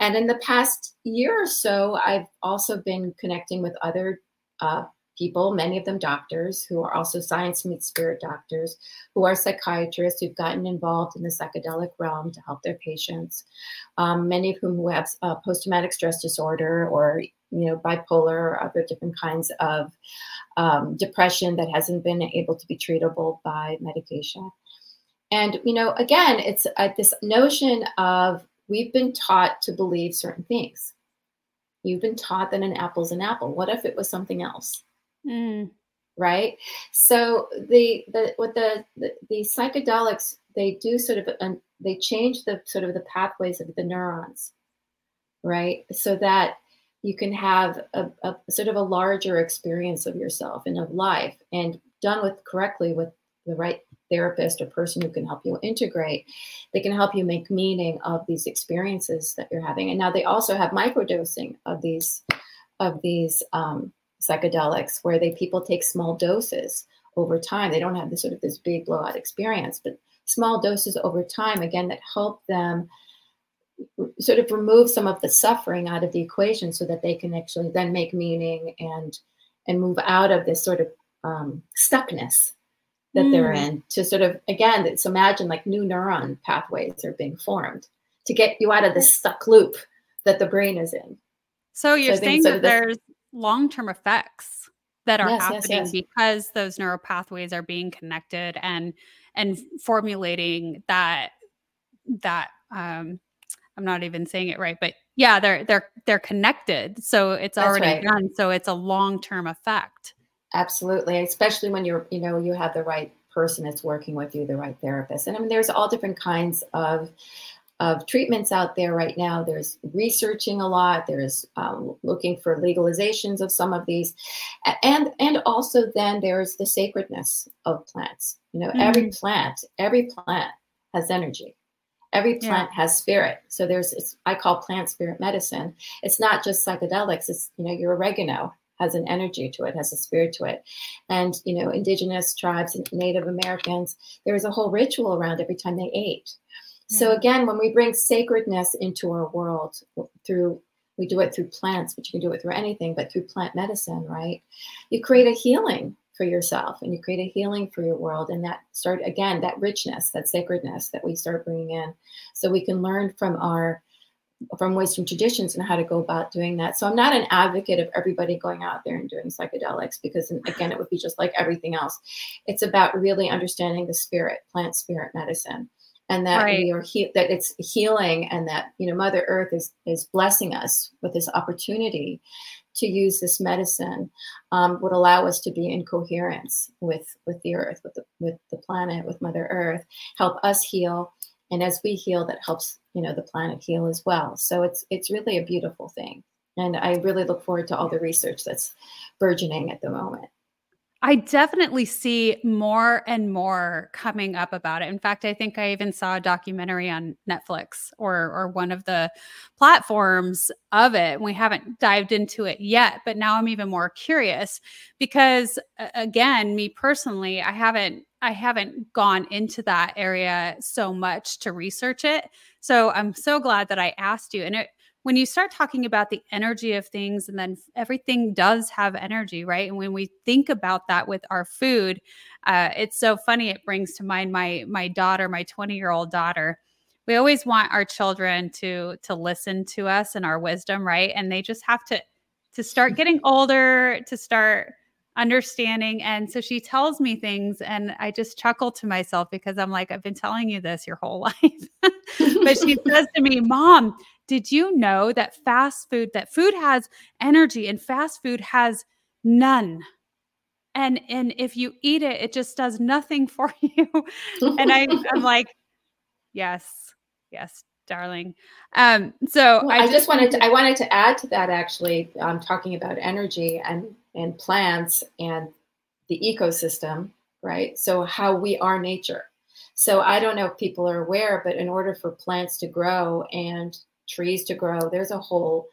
And in the past year or so i've also been connecting with other uh, people, many of them doctors, who are also science meets spirit doctors, who are psychiatrists who've gotten involved in the psychedelic realm to help their patients. Um, many of whom who have uh, post-traumatic stress disorder or you know bipolar or other different kinds of um, depression that hasn't been able to be treatable by medication. And you know, again, it's uh, this notion of we've been taught to believe certain things. You've been taught that an apple's an apple. What if it was something else? Mm. Right. So the the what the, the, the psychedelics they do sort of um, they change the sort of the pathways of the neurons, right? So that you can have a, a sort of a larger experience of yourself and of life, and done with correctly with the right therapist or person who can help you integrate, they can help you make meaning of these experiences that you're having. And now they also have microdosing of these of these um, psychedelics where they people take small doses over time. They don't have this sort of this big blowout experience, but small doses over time again that help them sort of remove some of the suffering out of the equation so that they can actually then make meaning and and move out of this sort of um, stuckness that mm. they're in to sort of again it's imagine like new neuron pathways are being formed to get you out of this stuck loop that the brain is in so you're so saying that there's long-term effects that are yes, happening yes, yes. because those neural pathways are being connected and and formulating that that um i'm not even saying it right but yeah they're they're they're connected so it's That's already right. done so it's a long-term effect absolutely especially when you're you know you have the right person that's working with you the right therapist and i mean there's all different kinds of of treatments out there right now. There's researching a lot. There's um, looking for legalizations of some of these, and and also then there's the sacredness of plants. You know, mm-hmm. every plant, every plant has energy. Every plant yeah. has spirit. So there's I call plant spirit medicine. It's not just psychedelics. It's you know your oregano has an energy to it, has a spirit to it. And, you know, indigenous tribes and Native Americans, there was a whole ritual around every time they ate. So again, when we bring sacredness into our world through we do it through plants, but you can do it through anything, but through plant medicine, right? You create a healing for yourself and you create a healing for your world and that start again that richness that sacredness that we start bringing in. So we can learn from our from wisdom traditions and how to go about doing that. So i'm not an advocate of everybody going out there and doing psychedelics because again it would be just like everything else. It's about really understanding the spirit plant spirit medicine and that right. we are he- that it's healing and that you know mother earth is is blessing us with this opportunity to use this medicine um, would allow us to be in coherence with with the earth with the with the planet with mother earth help us heal. And as we heal that helps you know the planet heal as well. So it's it's really a beautiful thing. And i really look forward to all the research that's burgeoning at the moment I definitely see more and more coming up about it. In fact, I think I even saw a documentary on Netflix or or one of the platforms of it. We haven't dived into it yet, but now I'm even more curious because again, me personally, I haven't I haven't gone into that area so much to research it. So I'm so glad that I asked you. And it when you start talking about the energy of things and then everything does have energy right? And when we think about that with our food uh, it's so funny it brings to mind my my daughter my 20 year old daughter. We always want our children to to listen to us and our wisdom right? And they just have to to start getting older to start understanding. And so she tells me things and i just chuckle to myself because i'm like i've been telling you this your whole life. But she says to me mom did you know that fast food that food has energy and fast food has none? And and if you eat it it just does nothing for you. And I, i'm like yes yes darling. Um so well, I, just, I just wanted to i wanted to add to that actually um, talking about energy and and plants and the ecosystem right? So how we are nature. So i don't know if people are aware but in order for plants to grow and trees to grow. There's a whole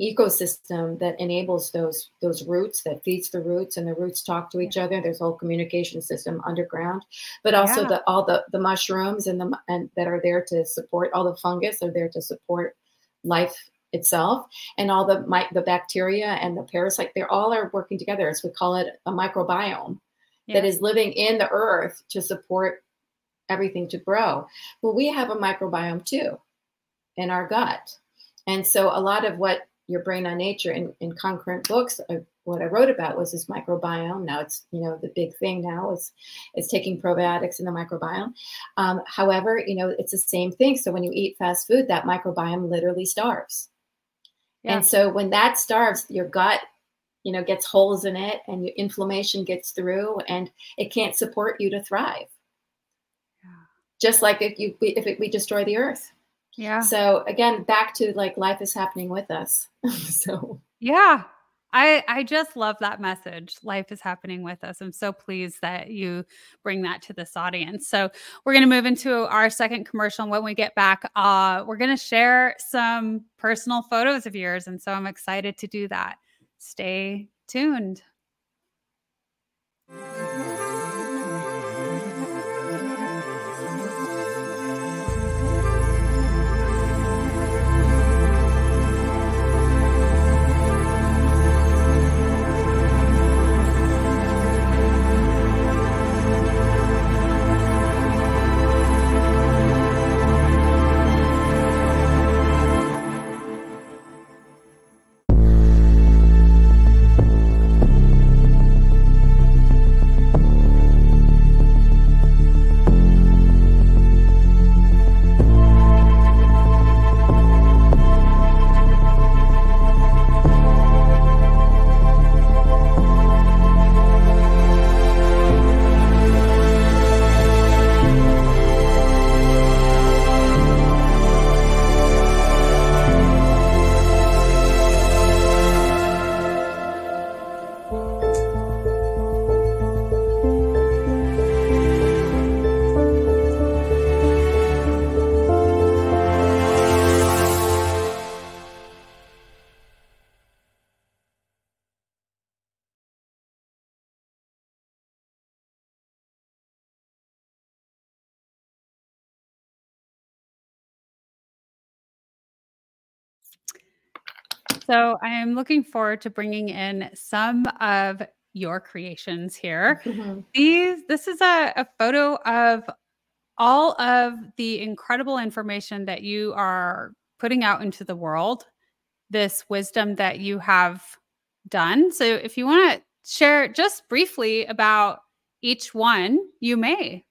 ecosystem that enables those those roots that feeds the roots and the roots talk to each other there's a whole communication system underground but also yeah. the all the the mushrooms and the and that are there to support all the fungus are there to support life itself and all the my, the bacteria and the parasite they all are working together as we call it a microbiome yeah. that is living in the earth to support everything to grow well we have a microbiome too in our gut. And so a lot of what your brain on nature in, in concurrent books uh, what i wrote about was this microbiome now it's you know the big thing now is is taking probiotics in the microbiome um, however you know it's the same thing so when you eat fast food that microbiome literally starves yeah. and so when that starves your gut you know gets holes in it and your inflammation gets through and it can't support you to thrive yeah. just like if you if it, we destroy the earth yeah. So again, back to like life is happening with us. so yeah. I, I just love that message. Life is happening with us. I'm so pleased that you bring that to this audience. So we're going to move into our second commercial. And when we get back, uh, we're going to share some personal photos of yours. And so I'm excited to do that. Stay tuned. So I am looking forward to bringing in some of your creations here. Mm-hmm. These this is a, a photo of all of the incredible information that you are putting out into the world, this wisdom that you have done. So if you want to share just briefly about each one, you may.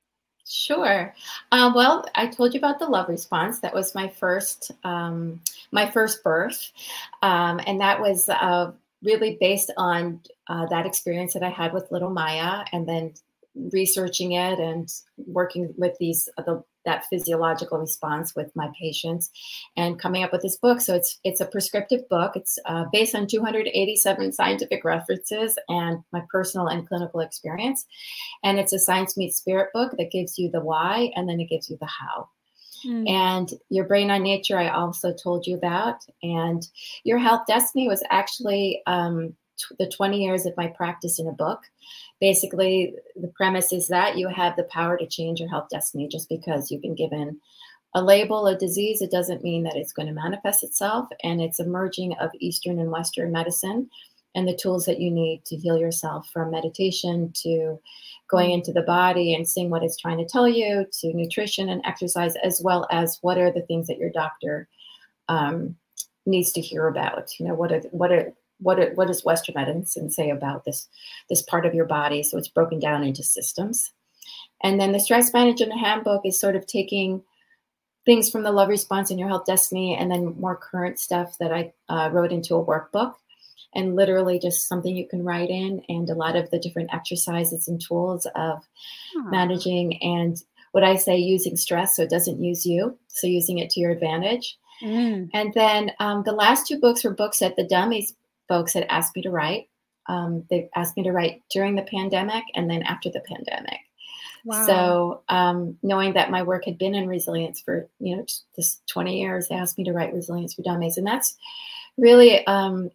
Sure. Uh, well, I told you about the love response. That was my first, um, my first birth, um, and that was uh, really based on uh, that experience that I had with little Maya, and then researching it and working with these the, that physiological response with my patients and coming up with this book. So it's it's a prescriptive book. It's uh, based on 287 scientific references and my personal and clinical experience. And it's a science meets spirit book that gives you the why and then it gives you the how mm. and your brain on nature i also told you about and your health destiny was actually um, the 20 years of my practice in a book. Basically, the premise is that you have the power to change your health destiny just because you've been given a label, a disease, it doesn't mean that it's going to manifest itself. And it's a merging of Eastern and Western medicine and the tools that you need to heal yourself from meditation to going into the body and seeing what it's trying to tell you to nutrition and exercise, as well as what are the things that your doctor um, needs to hear about. You know, what are what are what it, what does Western medicine say about this this part of your body? So it's broken down into systems, and then the stress management handbook is sort of taking things from the love response in your health destiny, and then more current stuff that I uh, wrote into a workbook, and literally just something you can write in, and a lot of the different exercises and tools of managing and what I say using stress so it doesn't use you, so using it to your advantage. Mm. And then um, the last two books were books that the dummies folks had asked me to write. Um, they asked me to write during the pandemic and then after the pandemic. Wow. So um, knowing that my work had been in resilience for you know this 20 years, they asked me to write resilience for dummies, and that's really um,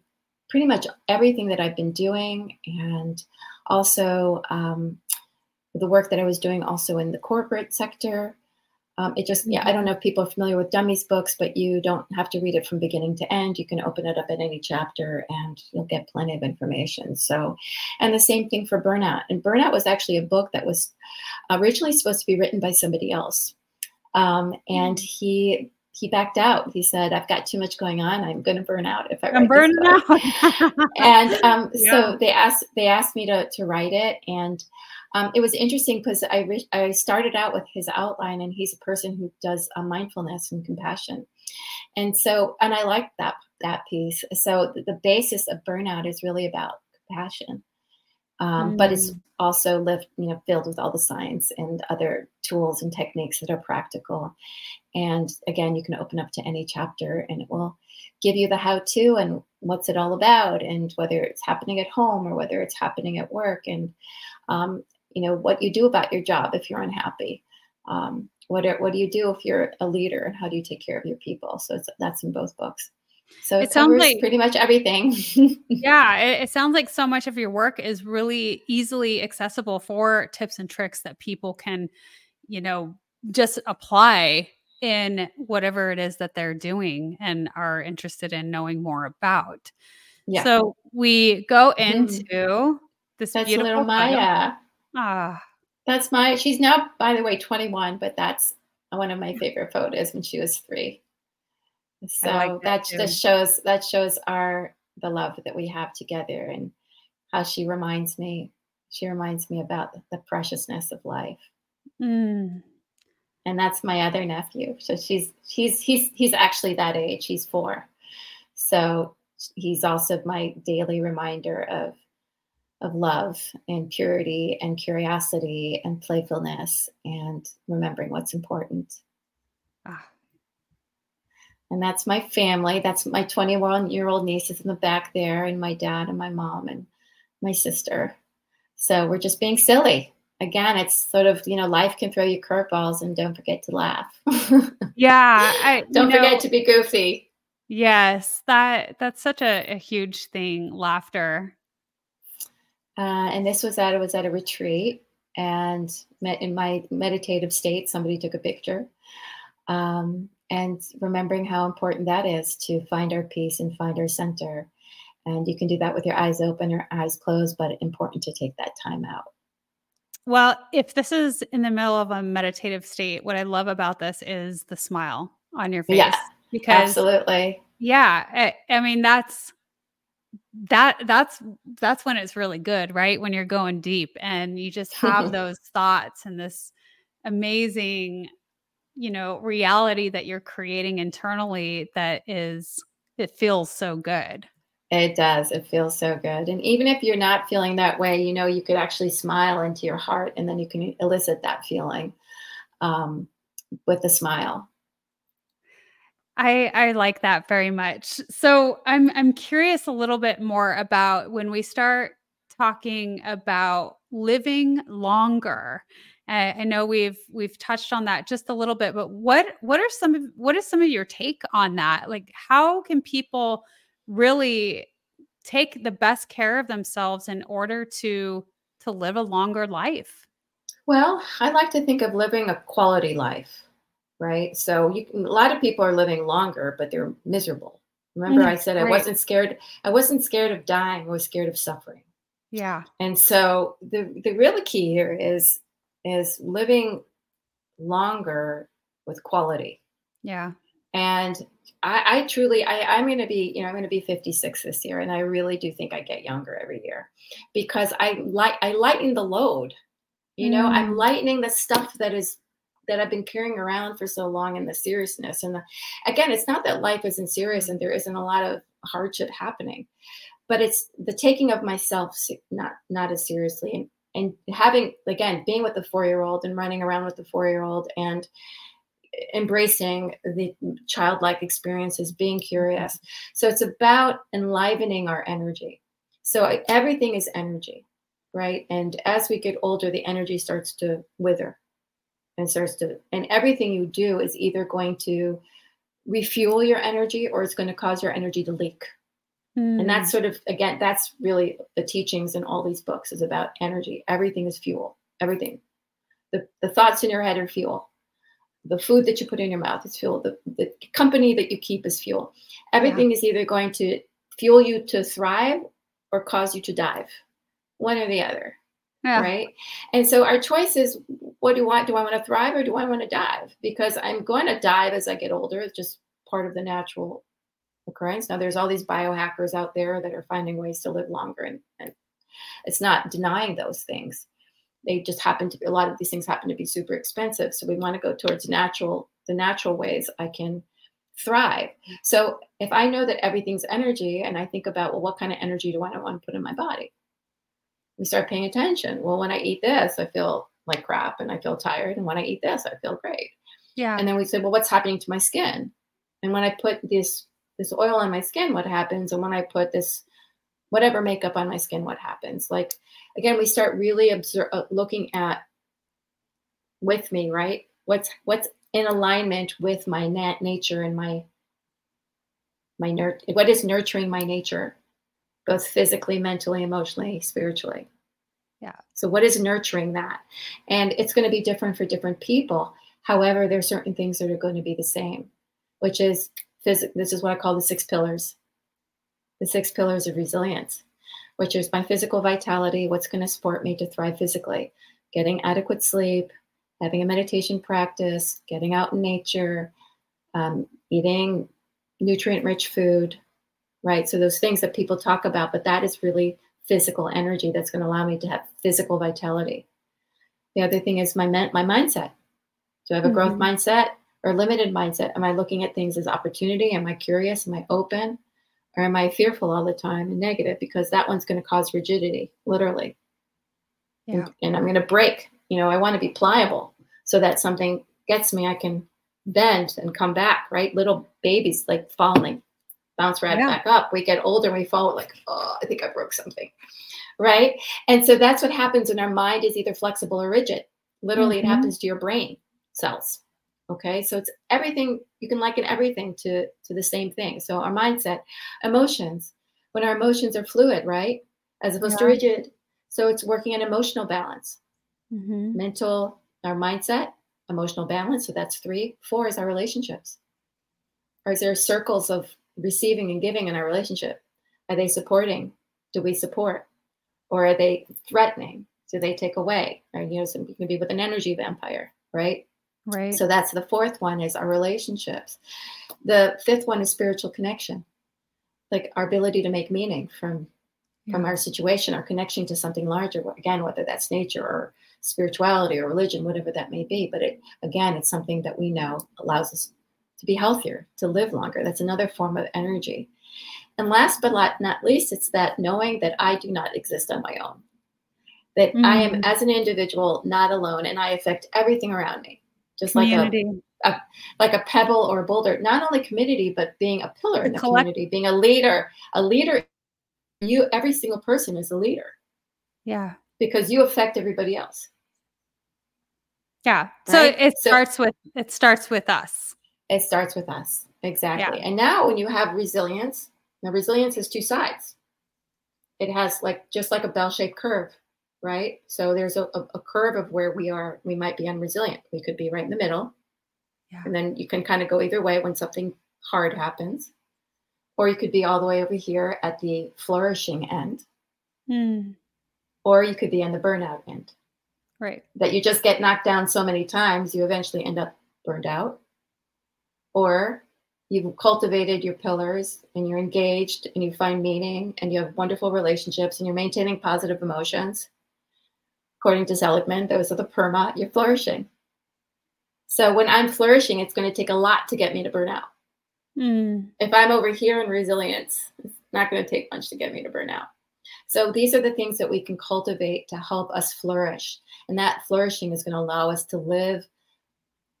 pretty much everything that I've been doing, and also um, the work that I was doing also in the corporate sector. Um, it just, yeah, I don't know if people are familiar with Dummies books, but you don't have to read it from beginning to end. You can open it up at any chapter and you'll get plenty of information. So, and the same thing for Burnout. And Burnout was actually a book that was originally supposed to be written by somebody else. Um, and he he backed out. He said, "I've got too much going on. I'm going to burn out if I I'm burning out." and um, yeah. so they asked they asked me to to write it, and um, it was interesting because I re- I started out with his outline, and he's a person who does uh, mindfulness and compassion, and so and I like that that piece. So the, the basis of burnout is really about compassion, um, mm. but it's mm. also you know, filled with all the science and other tools and techniques that are practical. And again, you can open up to any chapter, and it will give you the how-to and what's it all about, and whether it's happening at home or whether it's happening at work, and um, you know what you do about your job if you're unhappy um, what are, what do you do if you're a leader and how do you take care of your people so that's in both books so it, it sounds like pretty much everything yeah it, it sounds like so much of your work is really easily accessible for tips and tricks that people can you know just apply in whatever it is that they're doing and are interested in knowing more about yeah. so we go mm-hmm. into mm-hmm. this that's beautiful little maya Ah. That's my, she's now, by the way, 21, but that's one of my favorite photos when she was three. So like that, that just shows, that shows our, the love that we have together and how she reminds me, she reminds me about the preciousness of life. Mm. And that's my other nephew. So she's, he's, he's, he's actually that age. He's four. So he's also my daily reminder of of love and purity and curiosity and playfulness and remembering what's important. Ah. And that's my family. That's my 21 year old niece is in the back there, and my dad and my mom and my sister. So we're just being silly. Again, it's sort of, you know, life can throw you curveballs and don't forget to laugh. yeah. I, don't forget know, to be goofy. Yes. That that's such a, a huge thing. Laughter uh, and this was at it was at a retreat, and met in my meditative state, somebody took a picture, um, and remembering how important that is to find our peace and find our center, And you can do that with your eyes open or eyes closed, but important to take that time out. Well, if this is in the middle of a meditative state, what I love about this is the smile on your face. Yeah, because absolutely. Yeah, I, I mean that's that that's that's when it's really good, right? When you're going deep and you just have those thoughts and this amazing, you know, reality that you're creating internally that is it feels so good. It does. It feels so good. And even if you're not feeling that way, you know, you could actually smile into your heart and then you can elicit that feeling um, with a smile. I, I like that very much. So I'm I'm curious a little bit more about when we start talking about living longer. I, I know we've we've touched on that just a little bit, but what what are some of what is some of your take on that? Like how can people really take the best care of themselves in order to to live a longer life? Well, I like to think of living a quality life, right? So you can, a lot of people are living longer, but they're miserable. Remember, mm-hmm. I said I wasn't scared. I wasn't scared of dying. I was scared of suffering. Yeah. And so the the real key here is is living longer with quality. Yeah. And I, I truly, I, I'm going to be, you know, I'm going to be 56 this year, and I really do think I get younger every year because I like, I lighten the load. You know, mm. I'm lightening the stuff that is that I've been carrying around for so long and the seriousness. And the, again, it's not that life isn't serious and there isn't a lot of hardship happening, but it's the taking of myself not not as seriously and and having again being with the four year old and running around with the four year old and embracing the childlike experiences, being curious. So it's about enlivening our energy. So everything is energy, right? And as we get older, the energy starts to wither and starts to, and everything you do is either going to refuel your energy or it's going to cause your energy to leak. Mm. And that's hmm. sort of, again, that's really the teachings in all these books is about energy. Everything is fuel, everything. The, the thoughts in your head are fuel the food that you put in your mouth is fuel the, the company that you keep is fuel everything yeah. is either going to fuel you to thrive or cause you to dive one or the other yeah. right and so our choice is what do i want do i want to thrive or do i want to dive because i'm going to dive as i get older it's just part of the natural occurrence. Now there's all these biohackers out there that are finding ways to live longer and, and it's not denying those things. They just happen to be a lot of these things happen to be super expensive so we want to go towards natural the natural ways i can thrive. So if i know that everything's energy and i think about well what kind of energy do i want to put in my body? We start paying attention. Well when i eat this i feel like crap and i feel tired and when i eat this i feel great. Yeah. And then we say well what's happening to my skin? And when i put this this oil on my skin what happens? And when i put this whatever makeup on my skin what happens? Like again we start really observe, uh, looking at with me right? What's what's in alignment with my nat- nature and my my nur- what is nurturing my nature both physically mentally emotionally spiritually. Yeah. So what is nurturing that? And it's going to be different for different people. However there are certain things that are going to be the same which is this is what i call the six pillars the six pillars of resilience, which is my physical vitality, what's going to support me to thrive physically, getting adequate sleep, having a meditation practice, getting out in nature, um, eating nutrient rich food, right? So, those things that people talk about, but that is really physical energy that's going to allow me to have physical vitality. The other thing is my, my mindset. Do I have a mm-hmm. growth mindset or limited mindset? Am I looking at things as opportunity? Am I curious? Am I open? Or am I fearful all the time and negative? Because that one's going to cause rigidity, literally. Yeah. And, and I'm going to break. You know, I want to be pliable so that something gets me, I can bend and come back, right? Little babies like falling, bounce right yeah. back up. We get older and we fall like, oh, I think I broke something. Right. And so that's what happens when our mind is either flexible or rigid. Literally, mm-hmm. it happens to your brain cells. Okay, so it's everything, you can liken everything to, to the same thing. So our mindset, emotions, when our emotions are fluid, right? As opposed yeah. to rigid. So it's working on emotional balance, mm-hmm. mental, our mindset, emotional balance. So that's three. Four is our relationships. Or is there circles of receiving and giving in our relationship? Are they supporting? Do we support? Or are they threatening? Do they take away? Or you know, some you can be with an energy vampire, right? Right. So that's the fourth one is our relationships. The fifth one is spiritual connection. Like our ability to make meaning from from our situation, our connection to something larger, again, whether that's nature or spirituality or religion, whatever that may be. But it again, it's something that we know allows us to be healthier, to live longer. That's another form of energy. And last but not least, it's that knowing that I do not exist on my own. That mm. I am, mm. as an individual, not alone, and I affect everything around me. Just community. like a, a, like a pebble or a boulder. Not only community, but being a pillar the in the collect- community, being a leader. A leader, you every single person is a leader. Yeah. Because you affect everybody else. Yeah. So right? it so, starts with it starts with us. It starts with us. Exactly. Yeah. And now when you have resilience, now resilience has two sides. It has like just like a bell-shaped curve, right? So there's a, a, curve of where we are, we might be unresilient. We could be right in the middle. Yeah. And then you can kind of go either way when something hard happens. Or you could be all the way over here at the flourishing end. Mm. Or you could be on the burnout end. Right. That you just get knocked down so many times, you eventually end up burned out. Or you've cultivated your pillars and you're engaged and you find meaning and you have wonderful relationships and you're maintaining positive emotions. According to Seligman, those are the PERMA, you're flourishing. So when I'm flourishing, it's going to take a lot to get me to burn out. Mm. If I'm over here in resilience, it's not going to take much to get me to burn out. So these are the things that we can cultivate to help us flourish. And that flourishing is going to allow us to live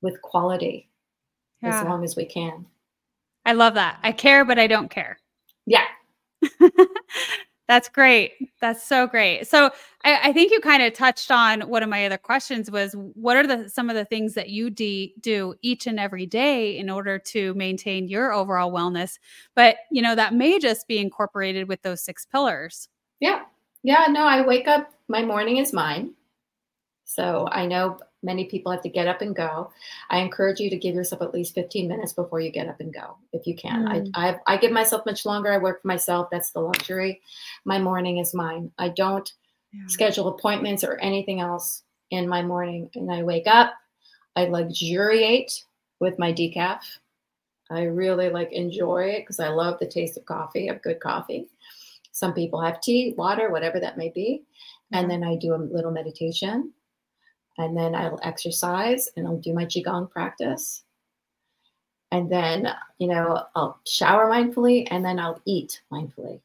with quality yeah. as long as we can. I love that. I care, but I don't care. Yeah. That's great. That's so great. So I, I think you kind of touched on one of my other questions was what are the some of the things that you de- do each and every day in order to maintain your overall wellness? But you know that may just be incorporated with those six pillars. Yeah. Yeah. No, I wake up. My morning is mine. So I know many people have to get up and go. I encourage you to give yourself at least 15 minutes before you get up and go, if you can. Mm. I, I, I give myself much longer. I work for myself. That's the luxury. My morning is mine. I don't yeah. schedule appointments or anything else in my morning. And I wake up. I luxuriate with my decaf. I really like enjoy it because I love the taste of coffee, of good coffee. Some people have tea, water, whatever that may be. And then I do a little meditation and then I'll exercise and I'll do my qigong practice. And then, you know, I'll shower mindfully and then I'll eat mindfully.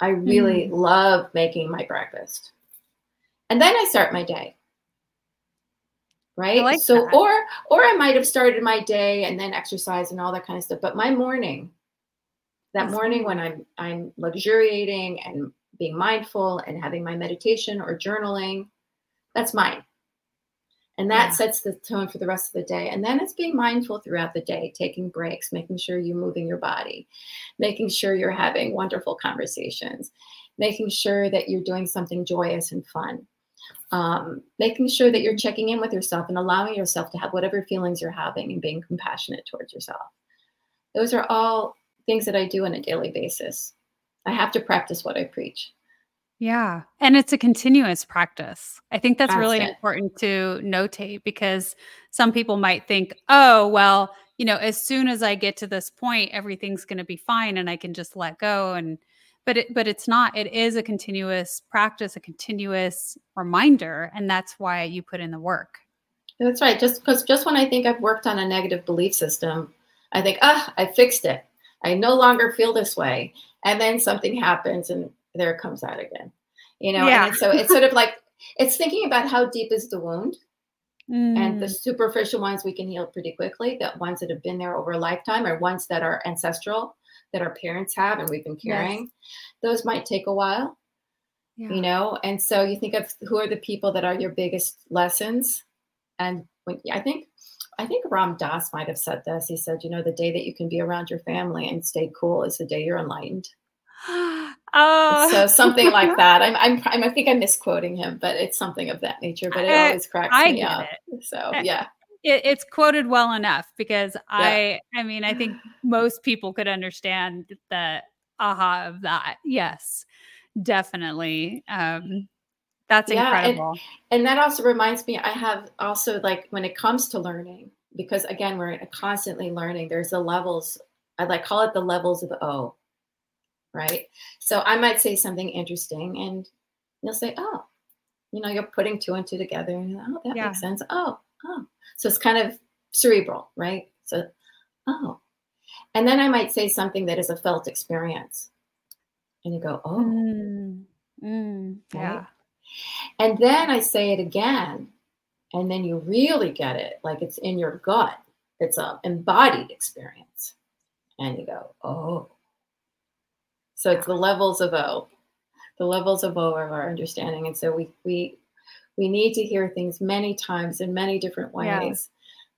I really mm. love making my breakfast. And then I start my day. Right? Like so that. or or I might have started my day and then exercise and all that kind of stuff, but my morning that morning when I'm I'm luxuriating and being mindful and having my meditation or journaling, that's mine. And that yeah. sets the tone for the rest of the day. And then it's being mindful throughout the day, taking breaks, making sure you're moving your body, making sure you're having wonderful conversations, making sure that you're doing something joyous and fun, um, making sure that you're checking in with yourself and allowing yourself to have whatever feelings you're having and being compassionate towards yourself. Those are all things that I do on a daily basis. I have to practice what I preach. Yeah. And it's a continuous practice. I think that's, that's really it. important to notate because some people might think, oh, well, you know, as soon as I get to this point, everything's going to be fine and I can just let go. And, but it, but it's not, it is a continuous practice, a continuous reminder. And that's why you put in the work. That's right. Just because just when I think I've worked on a negative belief system, I think, ah, I fixed it. I no longer feel this way. And then something happens and there it comes out again you know yeah. and so it's sort of like it's thinking about how deep is the wound mm. and the mm. superficial ones we can heal pretty quickly the ones that have been there over a lifetime or ones that are ancestral that our parents have and we've been carrying yes. those might take a while yeah. you know and so you think of who are the people that are your biggest lessons and when, i think I think Ram Dass might have said this. He said, you know, the day that you can be around your family and stay cool is the day you're enlightened. Oh. So something like that. I'm, I'm, I'm, i think I'm misquoting him, but it's something of that nature. But it I, always cracks I me up. It. So yeah, it, it's quoted well enough because yeah. I, I mean, I think most people could understand that aha of that. Yes, definitely. Um, that's Yeah, and- incredible. And that also reminds me, I have also like when it comes to learning, because again, we're constantly learning, there's the levels, I like call it the levels of O, right? So I might say something interesting and you'll say, oh, you know, you're putting two and two together and oh, that Yeah. makes sense. Oh, oh. So it's kind of cerebral, right? So, oh. And then I might say something that is a felt experience. And you go, oh. Mm, mm, Right? yeah. And then I say it again, and then you really get it, like it's in your gut. It's a embodied experience, and you go, oh. So it's the levels of O, the levels of O of our understanding, and so we we we need to hear things many times in many different Yeah. ways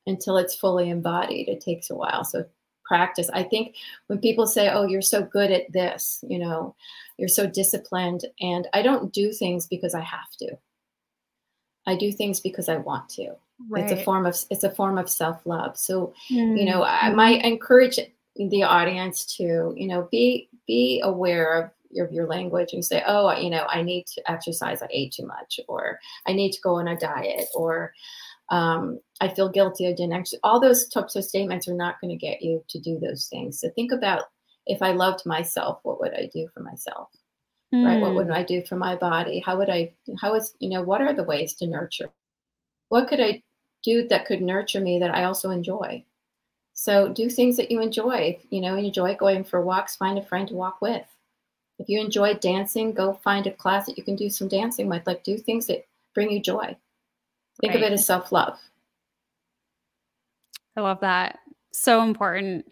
until it's fully embodied. It takes a while. So practice. I think when people say, "Oh, you're so good at this," you know, you're so disciplined, and I don't do things because I have to. I do things because I want to. It's a form of it's a form of self love. So Mm, you know, I might encourage the audience to you know be be aware of your, your language and say, oh, you know, I need to exercise. I ate too much, or I need to go on a diet, or um, I feel guilty. I didn't actually. All those types of statements are not going to get you to do those things. So think about if I loved myself, what would I do for myself? right what Mm, would i do for my body how would i how is you know what are the ways to nurture what could i do that could nurture me that i also enjoy so do things that you enjoy you know enjoy going for walks find a friend to walk with if you enjoy dancing go find a class that you can do some dancing with like do things that bring you joy think of it as self-love I love that. So important.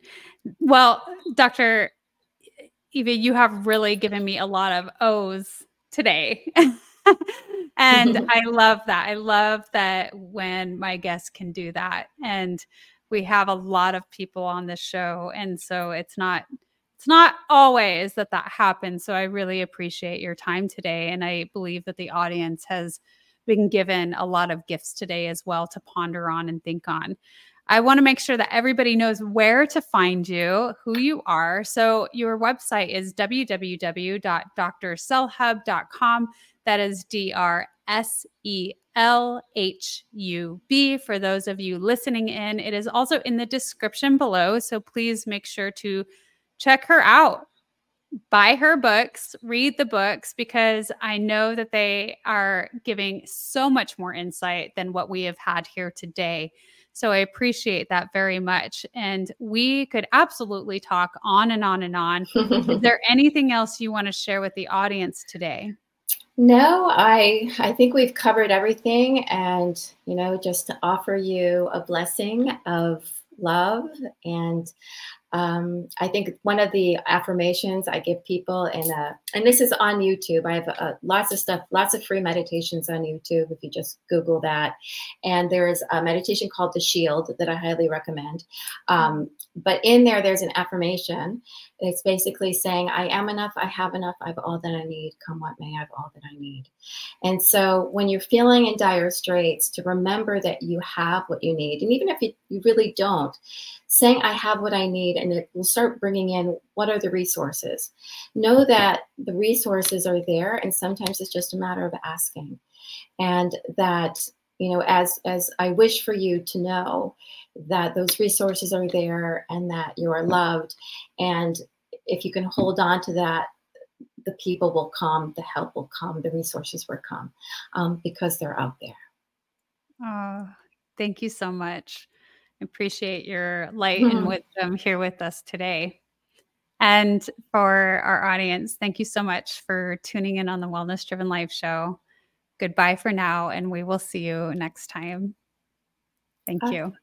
Well, Dr. Eva, you have really given me a lot of O's today. and I love that. I love that when my guests can do that. And we have a lot of people on this show. And so it's not it's not always that that happens. So I really appreciate your time today. And I believe that the audience has been given a lot of gifts today as well to ponder on and think on. I want to make sure that everybody knows where to find you, who you are. So your website is www.drselhub.com. That is D R S E L H U B for those of you listening in. It is also in the description below. So please make sure to check her out. Buy her books, read the books, because I know that they are giving so much more insight than what we have had here today. So I appreciate that very much. And we could absolutely talk on and on and on. Is there anything else you want to share with the audience today? No, I I think we've covered everything and you know just to offer you a blessing of love and um, I think one of the affirmations I give people in a and this is on YouTube. I have uh, lots of stuff, lots of free meditations on YouTube if you just Google that. And there's a meditation called the Shield that I highly recommend. Um, but in there, there's an affirmation. It's basically saying, I am enough, I have enough, I have all that I need. Come what may, I have all that I need. And so when you're feeling in dire straits, to remember that you have what you need. And even if you, you really don't, saying, I have what I need, and it will start bringing in what are the resources. Know that the resources are there, and sometimes it's just a matter of asking. And that you know as as i wish for you to know that those resources are there and that you are loved and if you can hold on to that the people will come the help will come the resources will come um, because they're out there Oh, thank you so much. I appreciate your light and Mhm. wisdom here with us today. And for our audience, thank you so much for tuning in on the Wellness Driven Life Show. Goodbye for now, and we will see you next time. Thank Bye. you.